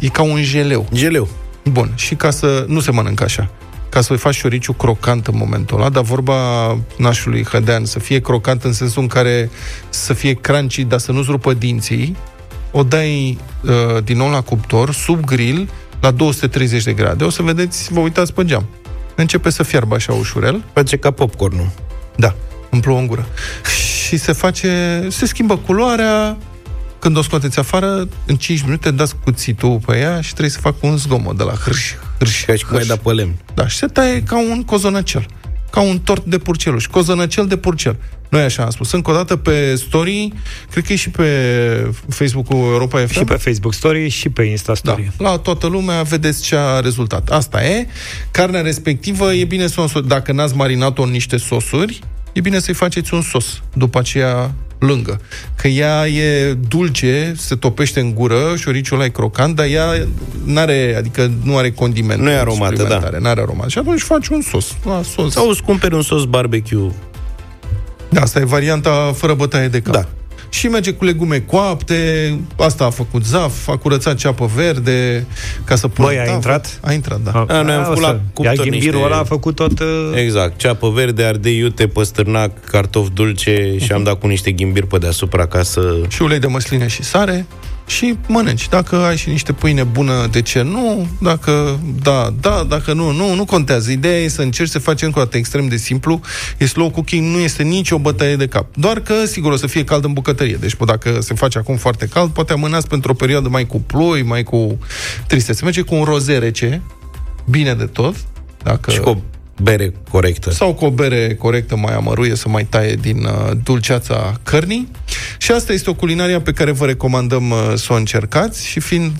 E ca un geleu. Geleu. Bun, și ca să nu se mănâncă așa ca să-i faci șoriciu crocant în momentul ăla, dar vorba nașului Hădean, să fie crocant în sensul în care să fie crunchy, dar să nu-ți rupă dinții, o dai uh, din nou la cuptor, sub grill, la 230 de grade. O să vedeți, vă uitați pe geam. Începe să fiarbă așa ușurel. Face ca popcornul. Da, îmi plouă în gură. Și se face, se schimbă culoarea, când o scoateți afară, în 5 minute dați cuțitul pe ea și trebuie să facă un zgomot de la hârș, hârș, Ca și cum ai da pe lemn. Da, și se taie ca un cozonăcel. Ca un tort de purceluș. Cozonăcel de purcel. Noi așa am spus. Încă o dată pe story, cred că e și pe Facebook-ul Europa FM. Și pe Facebook Story și pe Insta Story. Da, la toată lumea vedeți ce a rezultat. Asta e. Carnea respectivă e bine să o Dacă n-ați marinat-o în niște sosuri, e bine să-i faceți un sos. După aceea lângă. Că ea e dulce, se topește în gură, șoriciul ăla e crocant, dar ea n-are, adică nu are condiment. Nu e aromată, da. Nu are aromat. Și atunci faci un sos. La sos. Sau îți cumperi un sos barbecue. Da, asta e varianta fără bătaie de cap. Da și merge cu legume coapte, asta a făcut Zaf, a curățat ceapă verde ca să pună... Băi, a intrat? A intrat, da. A, a, noi am făcut la cuptor Ia niște... ăla a făcut tot... Uh... Exact, ceapă verde, ardei iute, păstârnac, cartof dulce uh-huh. și am dat cu niște ghimbiri pe deasupra ca să... Și ulei de măsline și sare și mănânci. Dacă ai și niște pâine bună, de ce nu? Dacă da, da, dacă nu, nu, nu contează. Ideea e să încerci să faci încă o dată extrem de simplu. E slow cooking, nu este nicio bătaie de cap. Doar că, sigur, o să fie cald în bucătărie. Deci, dacă se face acum foarte cald, poate amânați pentru o perioadă mai cu ploi, mai cu tristețe. Merge cu un roze rece, bine de tot. Dacă... Și cu bere corectă. Sau cu o bere corectă mai amăruie să mai taie din uh, dulceața cărnii. Și asta este o culinaria pe care vă recomandăm uh, să o încercați și fiind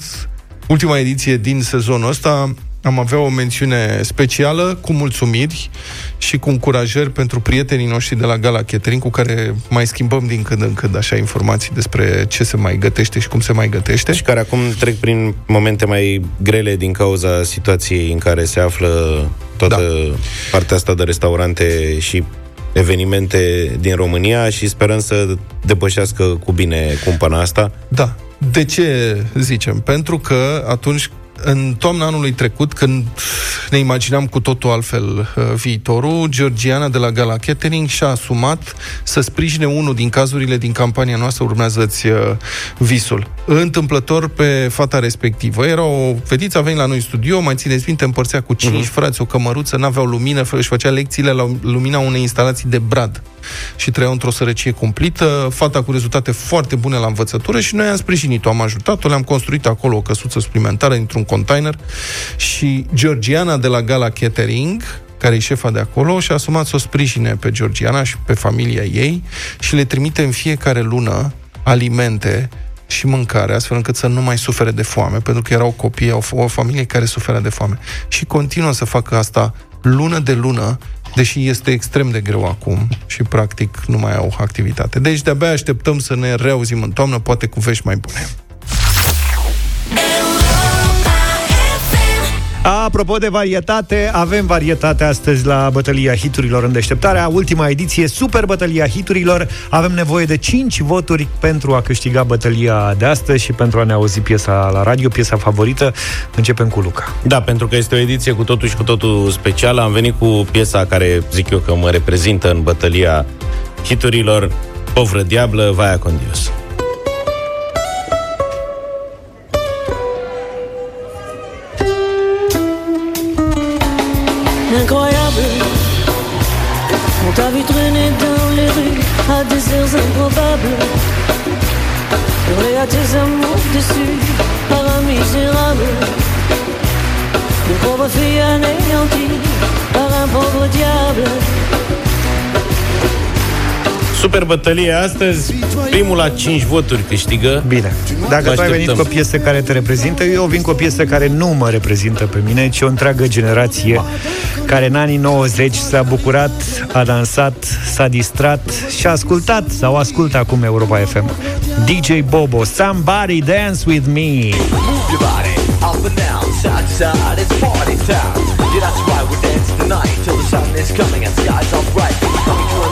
ultima ediție din sezonul ăsta, am avea o mențiune specială cu mulțumiri și cu încurajări pentru prietenii noștri de la Gala Catering, cu care mai schimbăm din când în când așa informații despre ce se mai gătește și cum se mai gătește. Și care acum trec prin momente mai grele din cauza situației în care se află toată da. partea asta de restaurante și evenimente din România și sperăm să depășească cu bine cumpăna asta. Da. De ce zicem? Pentru că atunci în toamna anului trecut, când ne imaginam cu totul altfel uh, viitorul, Georgiana de la Gala Catering și-a asumat să sprijine unul din cazurile din campania noastră Urmează-ți uh, visul. Întâmplător pe fata respectivă. Era o fetiță, a venit la noi în studio, mai țineți minte, împărțea cu cinci uh-huh. frați o cămăruță, n-aveau lumină, își făcea lecțiile la lumina unei instalații de brad și trăiau într-o sărăcie cumplită, fata cu rezultate foarte bune la învățătură și noi am sprijinit-o, am ajutat-o, le-am construit acolo o căsuță suplimentară dintr-un container și Georgiana de la Gala Catering, care e șefa de acolo, și-a asumat să o sprijine pe Georgiana și pe familia ei și le trimite în fiecare lună alimente și mâncare, astfel încât să nu mai sufere de foame, pentru că erau copii, au o familie care suferă de foame. Și continuă să facă asta lună de lună deși este extrem de greu acum și practic nu mai au activitate. Deci de-abia așteptăm să ne reauzim în toamnă, poate cu vești mai bune. Apropo de varietate, avem varietate astăzi la bătălia hiturilor în deșteptarea. Ultima ediție, super bătălia hiturilor. Avem nevoie de 5 voturi pentru a câștiga bătălia de astăzi și pentru a ne auzi piesa la radio, piesa favorită. Începem cu Luca. Da, pentru că este o ediție cu totul și cu totul specială. Am venit cu piesa care zic eu că mă reprezintă în bătălia hiturilor Povră diablă, vaia con Dios. Des heures improbables. Pleurer à tes amours déçus par un misérable. Une pauvre fille anéantie par un pauvre diable. Super bătălie astăzi. Primul la 5 voturi câștigă. Bine. Dacă Vă tu ai venit așteptăm. cu o piesă care te reprezintă, eu vin cu o piesă care nu mă reprezintă pe mine, ci o întreagă generație care în anii 90 s-a bucurat, a dansat, s-a distrat și a ascultat sau ascultă acum Europa FM. DJ Bobo, Somebody Dance With Me. Move your body up and down, side to side, it's party time. Yeah, that's right, we dance tonight till the sun is coming and skies are bright. Coming to an end, like you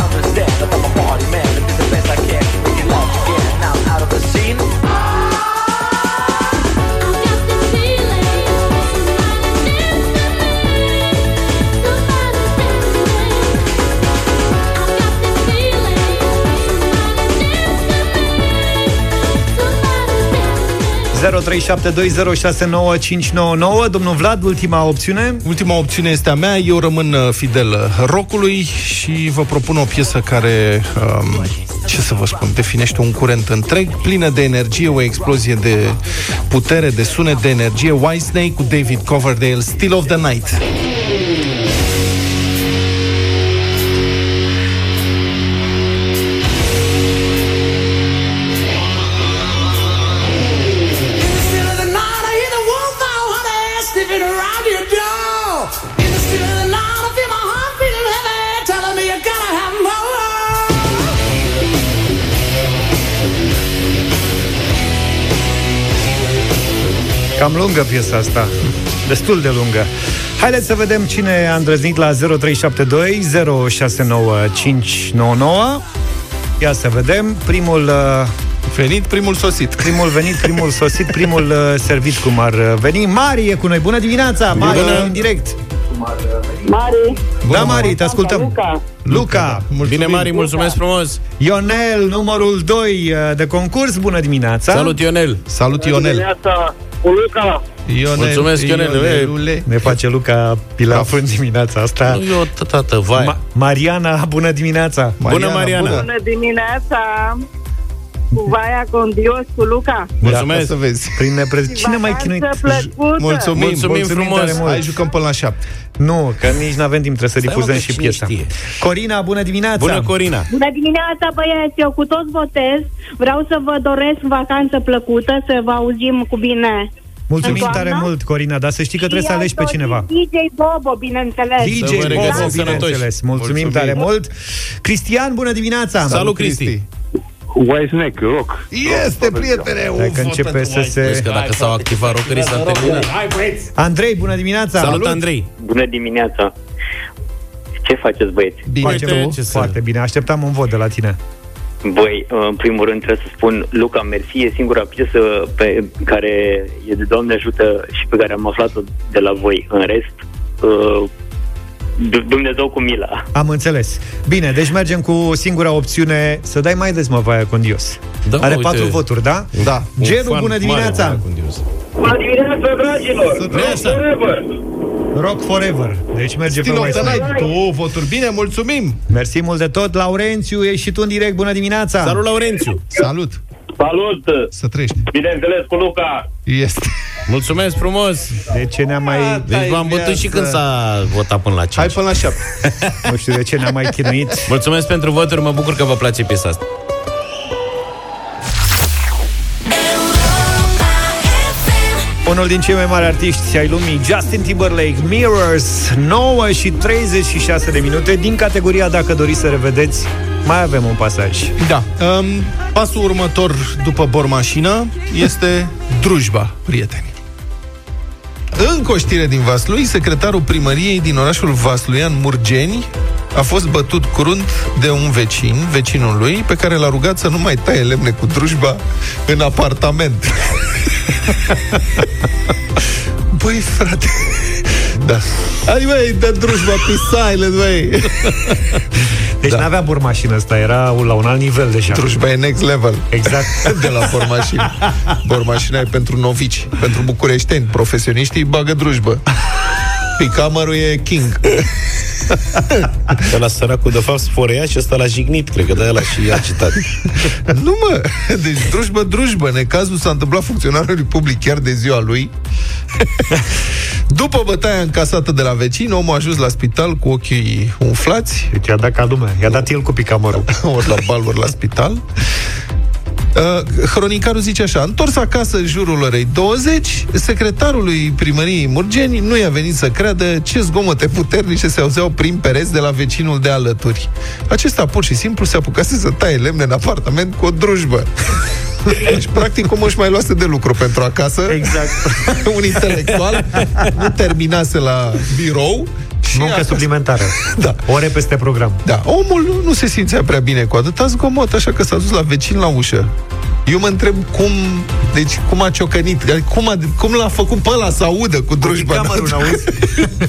understand. That I'm a party man Domnul Vlad, ultima opțiune. Ultima opțiune este a mea, eu rămân uh, fidel rockului și vă propun o piesă care, um, ce să vă spun, definește un curent întreg, plină de energie, o explozie de putere, de sunet, de energie. Whitesnake cu David Coverdale, Still of the Night. Cam lungă piesa asta. Destul de lungă. Haideți să vedem cine a îndrăznit la 0372 069599. Ia să vedem. Primul uh, Venit, primul sosit. Primul venit, primul sosit, primul uh, servit cum ar uh, veni. Mari e cu noi. Bună dimineața! Mari Bună. în direct. Mari, Da, Mari, te ascultăm. Luca. Luca. Bine, Mari, mulțumesc frumos. Ionel, numărul 2 uh, de concurs. Bună dimineața. Salut, Ionel. Salut, Ionel. Dimineața cu Luca. Ionel Mulțumesc, Ionel. Ionelule. Ne face Luca pilaf în dimineața asta. Eu, tată, vai. Ma- Mariana, bună dimineața! Bună, Mariana. Bună dimineața cu Vaia Condios cu Luca. Mulțumesc. Să vezi. Prin nepre... Cine mai chinuit? Vacanță plăcută. Mulțumim, Mulțumim frumos. tare mult. Hai, jucăm până la șapte. Nu, că nici nu avem timp, trebuie să Stai, mă, difuzăm că și cine piesa. știe? Corina, bună dimineața! Bună, Corina. Bună dimineața, băieți! Eu cu toți votez. Vreau să vă doresc vacanță plăcută, să vă auzim cu bine. Mulțumim În toamnă? tare mult, Corina, dar să știi că trebuie să Și alegi pe tot cineva. DJ Bobo, bineînțeles. DJ Să vă regăsim Bobo, sănătoși. bineînțeles. Mulțumim, Mulțumim. tare mult. Cristian, bună dimineața! Salut, Cristi. Whitesnake, rock. Este, prietene! Dacă Uf, începe pentru să White. Vezi se... că dacă s-au activat rockerii s-a terminat. Andrei, bună dimineața! Salut, Andrei. Bună dimineața. Ce faceți, băieți? Bine, Facem tu? ce să- foarte bine. Așteptam un vot de la tine. Băi, în primul rând trebuie să spun Luca Mersi e singura piesă pe care e de Doamne ajută și pe care am aflat-o de la voi. În rest, uh, D- Dumnezeu cu mila. Am înțeles. Bine, deci mergem cu singura opțiune să dai mai des, mă, Vaia Condios. Da, Are uite. patru voturi, da? Da. Un Gelu, fan bună mare, dimineața! Vaia con Dios. Bună dimineața, dragilor! Neața. Rock Forever. Deci merge Still pe of mai the night. Două voturi bine, mulțumim! Mersi mult de tot. Laurențiu, ești și tu în direct. Bună dimineața! Salut, Laurențiu. Salut! Salut! Să trăiești. Bineînțeles cu Luca! Este. Mulțumesc frumos. De ce ne-am mai... Deci v-am bătut și când s-a votat până la 5. Hai până la șapte. Nu știu de ce ne-am mai chinuit. Mulțumesc pentru voturi, mă bucur că vă place piesa asta. Unul din cei mai mari artiști ai lumii, Justin Timberlake, Mirrors, 9 și 36 de minute din categoria Dacă doriți să revedeți, mai avem un pasaj. Da. Um, pasul următor după bormașină este drujba, prieteni. Încă o știre din Vaslui, secretarul primăriei din orașul Vasluian Murgeni a fost bătut crunt de un vecin, vecinul lui, pe care l-a rugat să nu mai taie lemne cu drujba în apartament. Băi, frate... Da. Hai, băi, dă drujba pe silent, băi. Deci Da. n-avea bormașină ăsta, era la un alt nivel deja. Drujba e next level. Exact. De la bormașină. Bormașina e pentru novici, pentru bucureșteni. Profesioniștii bagă drujbă. Picamărul e king. Ăla săracul, de fapt, sforea și ăsta l-a jignit, cred că de-aia l-a și agitat. Nu mă, deci drujbă, drujbă Necazul s-a întâmplat funcționarului public chiar de ziua lui După bătaia încasată de la vecini Omul a ajuns la spital cu ochii umflați Deci i-a dat ca lumea. I-a dat el cu picamărul. Ori la bal, ori la spital Uh, Hronicarul zice așa Întors acasă în jurul orei 20 Secretarului primăriei Murgeni Nu i-a venit să creadă ce zgomote puternice Se auzeau prin pereți de la vecinul de alături. Acesta pur și simplu se apucase să taie lemne în apartament cu o drujbă. Deci, practic, cum își mai luase de lucru pentru acasă. Exact. Un intelectual Nu terminase la birou. și Muncă acasă- suplimentară. Da. Ore peste program. da, omul nu, nu se simțea prea bine cu atâta zgomot, așa că s-a dus la vecin la ușă. Eu mă întreb cum, deci cum a ciocănit, adică cum, a, cum l-a făcut pe ăla să audă cu drujba. picamărul, n-auzi?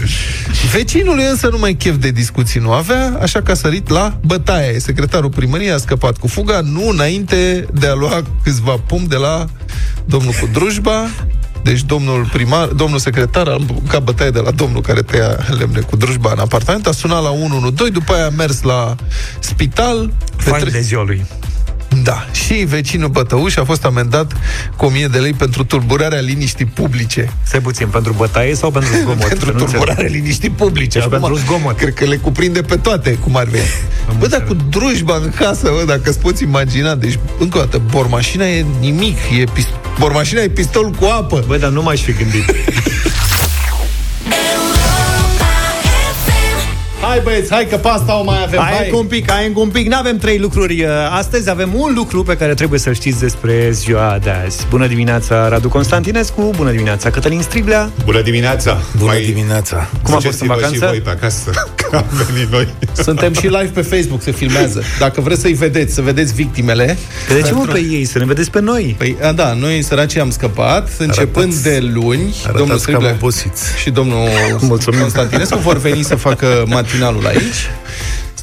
Vecinului însă nu mai chef de discuții nu avea, așa că a sărit la bătaie. Secretarul primăriei a scăpat cu fuga, nu înainte de a lua câțiva pum de la domnul cu drujba, deci domnul primar, domnul secretar a ca bătaie de la domnul care tăia lemne cu drujba în apartament, a sunat la 112, după aia a mers la spital. Fain Petre- de ziua lui. Da, și vecinul Bătăuș a fost amendat cu 1000 de lei pentru tulburarea liniștii publice. Stai puțin, pentru bătaie sau pentru zgomot? pentru Că nu înțeleg. tulburarea liniștii publice. Deci pentru zgomot. Cred că le cuprinde pe toate, cum ar veni. Bă, dar cu drujba în casă, bă, dacă îți poți imagina, deci, încă o dată, bormașina e nimic, e pist- bormașina e pistol cu apă. Bă, dar nu m-aș fi gândit. Hai băieți, hai că pe asta o mai avem, Hai hai. încă un pic, hai încă un pic. N-avem trei lucruri. uh, Astăzi avem un lucru pe care trebuie să-l știți despre ziua de azi. Bună dimineața, Radu Constantinescu. Bună dimineața, Cătălin Striblea. Bună dimineața! Bună Mai dimineața! Cum a fost în ziceți-vă vacanță? și voi pe acasă că am venit noi. Suntem și live pe Facebook, se filmează. Dacă vreți să-i vedeți, să vedeți victimele. Că de ce mă pe ei? Să ne vedeți pe noi. Păi, a, da, noi săracii am scăpat, începând de luni, domnul Arătați cam Striblea obosiți. și domnul Mulțumim. Constantinescu vor veni să facă matinalul aici.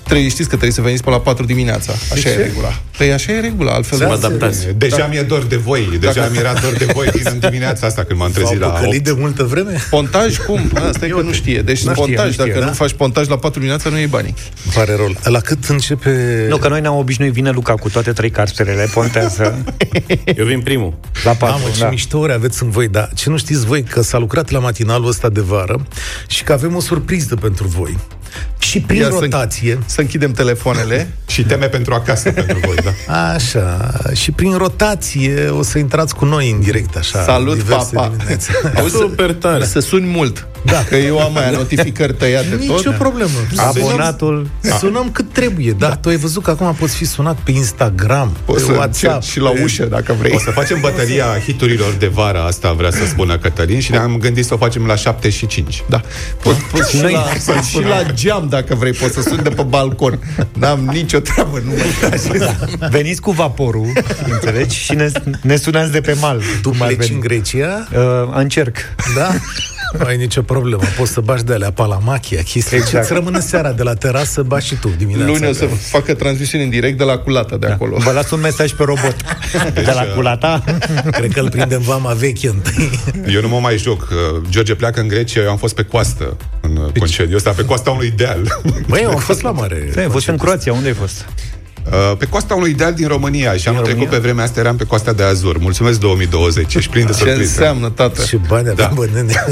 Trebuie, știți că trebuie să veniți pe la 4 dimineața. Așa e regula. Păi așa e regula, altfel... Să mă adaptați. Deja mi-e dor de voi, deja Dacă- mi-era dor de voi din în dimineața asta când m-am S-au trezit la păcălit 8. de multă vreme? Pontaj, cum? Asta e că nu știe. Deci Nu știe, pontaj, nu știe, dacă da? nu faci pontaj la 4 dimineața, nu iei banii. Îmi pare rău. La cât începe... Nu, că noi ne-am obișnuit, vine Luca cu toate trei cartelele, pontează Eu vin primul. la patru. Mamă, ce da. miștouri aveți în voi, dar ce nu știți voi, că s-a lucrat la matinalul ăsta de vară și că avem o surpriză pentru voi. Și prin Ia să- rotație, Să închidem telefoanele. Și teme pentru acasă pentru voi, da. așa, și prin rotație o să intrați cu noi în direct, așa. Salut, diverse papa! dimineți. Auzi, Super tare. Să suni mult. Da. Că eu am aia notificări tăiate tot. Nicio problemă. Abonatul. Sunăm, sunăm cât trebuie, da. Tu ai văzut că acum poți fi sunat pe Instagram, Poți pe să WhatsApp. încerci și la ușă, dacă vrei. O să facem bătălia hiturilor de vară, asta vrea să spună Cătălin și ne-am gândit să o facem la 7 și 5. Da. Poți, poți și, Noi- la, și la geam, dacă vrei, poți să suni de pe balcon. N-am nicio treabă, nu mai Veniți cu vaporul, înțelegi? Și ne, ne sunați de pe mal. Tu cum ar pleci veni. în Grecia, Uh, încerc. da? Nu ai nicio problemă. Poți să bași de alea palamachia, chestii. Exact. Exact. Îți rămâne seara de la terasă, bași și tu dimineața. Luni o să facă transmisiune în direct de la culata de acolo. Vă las un mesaj pe robot. De la culata. Cred că îl prindem vama veche întâi. Eu nu mă mai joc. Uh, George pleacă în Grecia, eu am fost pe coastă în uh, concediu ăsta, pe coasta unui deal. Băi, eu am fost la mare. Ai fost în Croația, unde ai fost? Uh, Pe coasta unui deal din România și anul trecut pe vremea asta eram pe coasta de Azur. Mulțumesc 2020, ești plin de Ce surprize. înseamnă, tată? Ce bani avem, Da. bă, nene.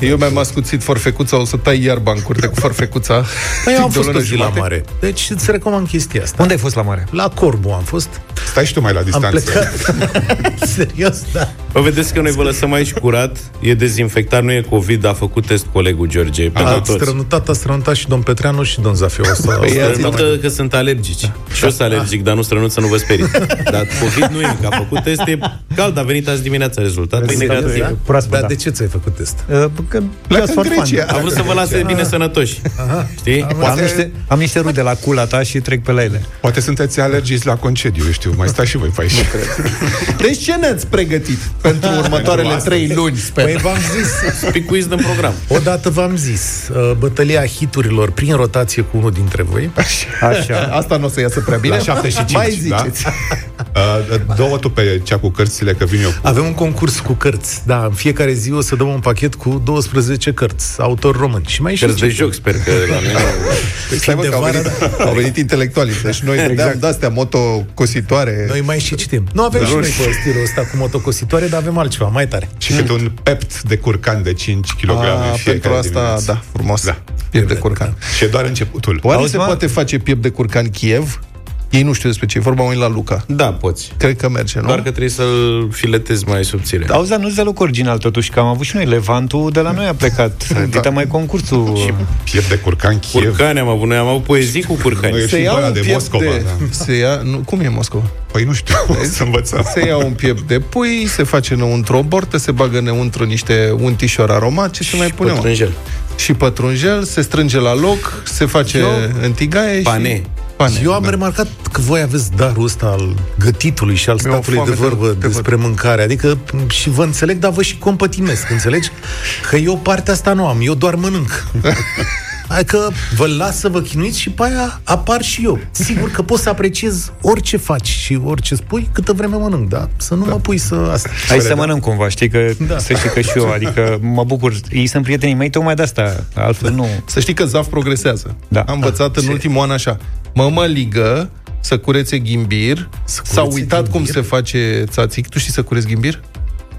Eu mi-am ascuțit forfecuța, o să tai iarba în curte cu forfecuța. Păi eu am Timp de o fost lună o zi la jumate. mare. Deci îți recomand chestia asta. Unde ai fost la mare? La Corbu am fost. Stai și tu mai la Am distanță. plecat. Serios, da. Vă vedeți că noi vă lăsăm aici curat, e dezinfectat, nu e COVID, a făcut test colegul George pentru A toți. strănutat, a strănutat și domn Petreanu și domn Zafiu. Ăsta, Păi ia zi, Strănută că sunt alergici. Și Să eu sunt alergic, dar nu strănuț să nu vă sperii. Dar COVID nu e, că a făcut test, e cald, a venit azi dimineața rezultat, e negativ. Proaspăt, Dar da. de ce ți-ai făcut test? Uh, Că Pleacă just în for fun. Grecia. A vrut să vă lase bine sănătoși. Știi? Am niște, am niște rude la cula ta și trec pe la ele. Poate sunteți alergiți la concediu, eu știu. Mai stați și voi pe aici. Deci ce ne-ați pregătit pentru următoarele Pentru trei luni, sper? Păi v-am zis, Pic quiz în program. odată v-am zis, uh, bătălia hiturilor prin rotație cu unul dintre voi. Așa. Asta nu o să iasă prea bine. La 7 și 5, Mai ziceți. Da? Uh, două tu pe cea cu cărțile, că vin eu cu... Avem un concurs cu cărți. Da, în fiecare zi o să dăm un pachet cu 12 cărți, autor român. Și mai Cărți știu de joc, sper că la mine... Păi stai, mă, de că au vară, venit, au venit intelectualii. Deci noi exact. dădeam de-astea motocositoare. Noi mai și citim. Nu avem Da. și noi pe stilul ăsta cu motocositoare, dar avem altceva, mai tare. Și câte un pept de curcan de 5 kg A, pentru asta, da, frumos. Da. Piept de curcan. Și e doar începutul. Oare Auzi, se mă? poate face piept de curcan Kiev? Ei nu știu despre ce e vorba, mă uit la Luca. Da, poți. Cred că merge, nu? Doar că trebuie să-l filetezi mai subțire. Auzi, dar nu-ți deloc original totuși, că am avut și noi Levantul, de la noi a plecat. Da. mai concursul. Și piept de curcan Kiev. Curcane am avut, noi am avut poezii cu curcani. Noi- se și ia pe ăla un de piept Moscova, de... da. Se ia... Nu, cum e Moscova? Păi nu știu, să învățăm. Se ia un piept de pui, se face înăuntru o bortă, se bagă înăuntru niște untișor aromat, ce se mai pune? mă? Pătrunjel. Și pătrunjel, se strânge la loc, se face Eu- în tigaie Pane. și... Pane. Eu am remarcat că voi aveți darul ăsta al gătitului și al Mi-e o statului de foame de- vorbă de despre mâncare. Adică m, și vă înțeleg, dar vă și compătimesc, înțelegi? Că eu partea asta nu am, eu doar mănânc. Adică vă las să vă chinuiți și pe aia apar și eu. Sigur că pot să apreciez orice faci și orice spui câtă vreme mănânc, da? Să nu mă pui să... Asta. Hai să mănânc cumva, știi că Da. să știi că și eu, adică mă bucur. Ei sunt prietenii mei tocmai de asta, altfel nu. Să știi că ZAF progresează. Da. Am învățat în ultimul an așa. Mămăligă, să curețe ghimbir, Să s-a curețe uitat cum ghimbir? se face țațic. Tu știi să cureți ghimbir?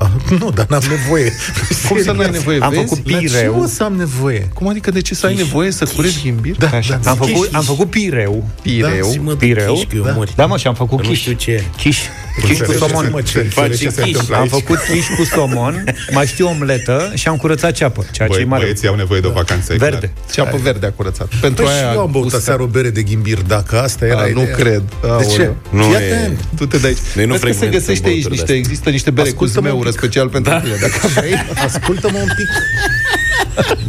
Ah, Nu, dar n-am nevoie. Cum să n-ai nevoie? Am Vezi? făcut La ce pireu. o să am nevoie? Cum adică de ce să ai nevoie să cureți ghimbir? Da, Așa. da. Am făcut, Chiș, am făcut pireu. Pireu. Da, și mă duc Pireu. chiș, că eu Da. mori. da, mă, și am făcut Că nu chiș. știu ce e. Chiș. Chiș cu somon. Mă, ce Faci ce se chiș. întâmplă Am aici? făcut chiș cu somon, mai știu omletă și am curățat ceapă, ceea ce e Băi, mare. băieții au nevoie de o vacanță. e Verde. Ceapă verde a curățat. Pentru Păi și aia eu am băut gustă. aseară o bere de ghimbir, dacă asta era A, nu ideea. cred. De ce? Aoleu. Nu Fii e- atent. Tu te de aici. Noi nu Vezi că se frecventăm găsește aici băuturi niște, de-astea. există niște bere cu Ascultă-mă un zmeură pic. special pentru Da. tine. Dacă vrei. Ascultă-mă un pic.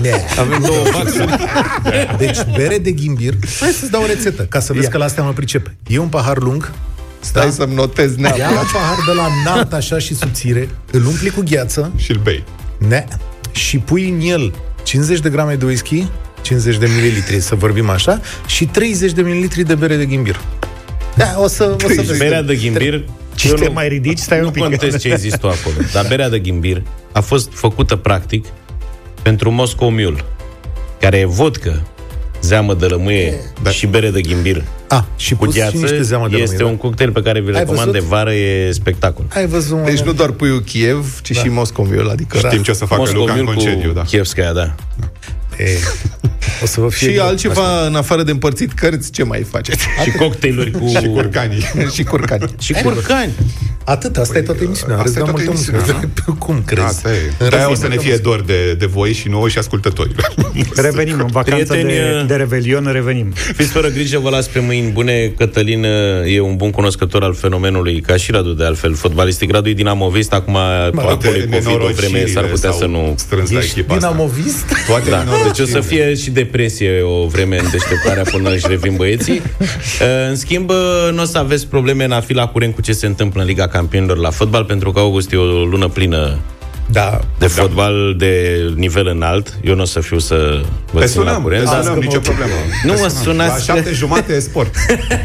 Ne. Avem două vaxuri. Deci, bere de ghimbir. Hai să-ți dau o rețetă, ca să vezi că la astea mă pricep. E un pahar lung, Stai să-mi notez ia neapărat. un pahar de la înalt așa și subțire, îl umpli cu gheață, Și-l bei. ne, și pui în el 50 de grame de whisky, 50 de mililitri, să vorbim așa, și 30 de mililitri de bere de ghimbir. Da, o să, o să vezi. Berea de ghimbir Și eu te nu- mai ridici, stai nu un pic. contest ce există tu acolo. Dar berea de ghimbir a fost făcută practic pentru Moscow Mule, care e vodcă, zeamă de lămâie da. și bere de ghimbir. A, și Cu pus și gheață niște zeamă de este lămâie, un cocktail pe care vi-l Ai recomand văzut? de vară, e spectacol. Ai văzut un Deci nu doar puiul Kiev, ci și Moscoviul, adică... Știm ce o să facă Moscow Luca în Mule concediu, cu da. Kievskaya, da. E, o să vă fie Și greu. altceva, în afară de împărțit cărți, ce mai faceți? Și cocktailuri cu... Și curcanii. și curcani. Și curcani. Atât, asta e toată emisiunea. asta Asta e toată emisiunea, Cum crezi? Asta e. În De-aia o rest, să ne nu fie dor de, de voi și nouă și ascultătorilor. Revenim în vacanță Prieteni, de, de Revelion, revenim. Fiți fără grijă, vă las pe mâini bune. Cătălin uh, e un bun cunoscător al fenomenului, ca și Radu de altfel, fotbalistic. Radu e dinamovist, acum acolo e COVID o vreme, s-ar putea să nu... strâns la Ești echipa asta. dinamovist? Toate Da, deci o să nenorocirile. fie și depresie o vreme în deșteptarea până își revin băieții. Uh, În schimb, uh, nu o să aveți probleme în a fi la curent cu ce se întâmplă în Liga Campionilor la fotbal, pentru că august e o lună plină Da. de fotbal de nivel înalt. Eu nu o să fiu să vă Te țin la sunăm, curent. te dar- sunăm, nicio problemă. Nu Te mă sunăm. sunați La că- șapte jumate e sport.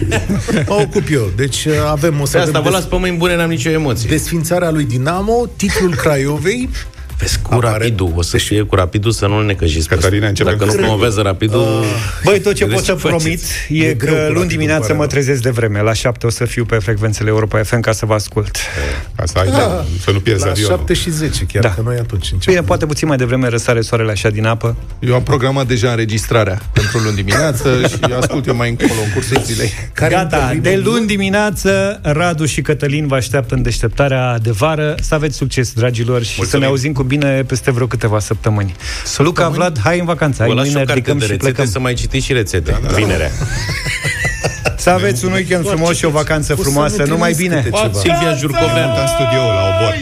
Mă ocup eu. Deci uh, avem o să Pe asta avem vă las pe mâini bune, n-am nicio emoție. desfințarea lui Dinamo, titlul Craiovei. Vezi, cu rapidul, o să fie cu rapidul să nu-l necăjiți. pe Cătălina, ăsta. începem Dacă nu cu- promovează rapidul... Băi, tot ce Vedeți pot să ce faceți. promit e, E greu cu că luni rapidul, dimineață pare mă rău. trezesc de vreme. La șapte o să fiu pe frecvențele Europa FM ca să vă ascult. Ca să, ai, da, să nu pierzi La avionul. 7 și 10 chiar, Da. că noi atunci începem. Bine, poate puțin mai devreme răsare soarele așa din apă. Eu am programat deja înregistrarea pentru luni dimineață și ascult eu mai încolo în cursul zilei. Care Gata, intervine de în luni dimineață, Radu și Cătălin vă așteaptă în deșteptarea de vară. Să aveți succes, dragilor, și Mulțumim. să ne auzim cu bine peste vreo câteva săptămâni. Luca, Vlad, hai în vacanță. Hai, Vă las și mâine o carte ridicăm de și rețete plecăm. să mai citiți și rețete. Vinerea. Să aveți un weekend frumos și o vacanță frumoasă. Numai bine! Silvia Jurcovean. În studioul la obor.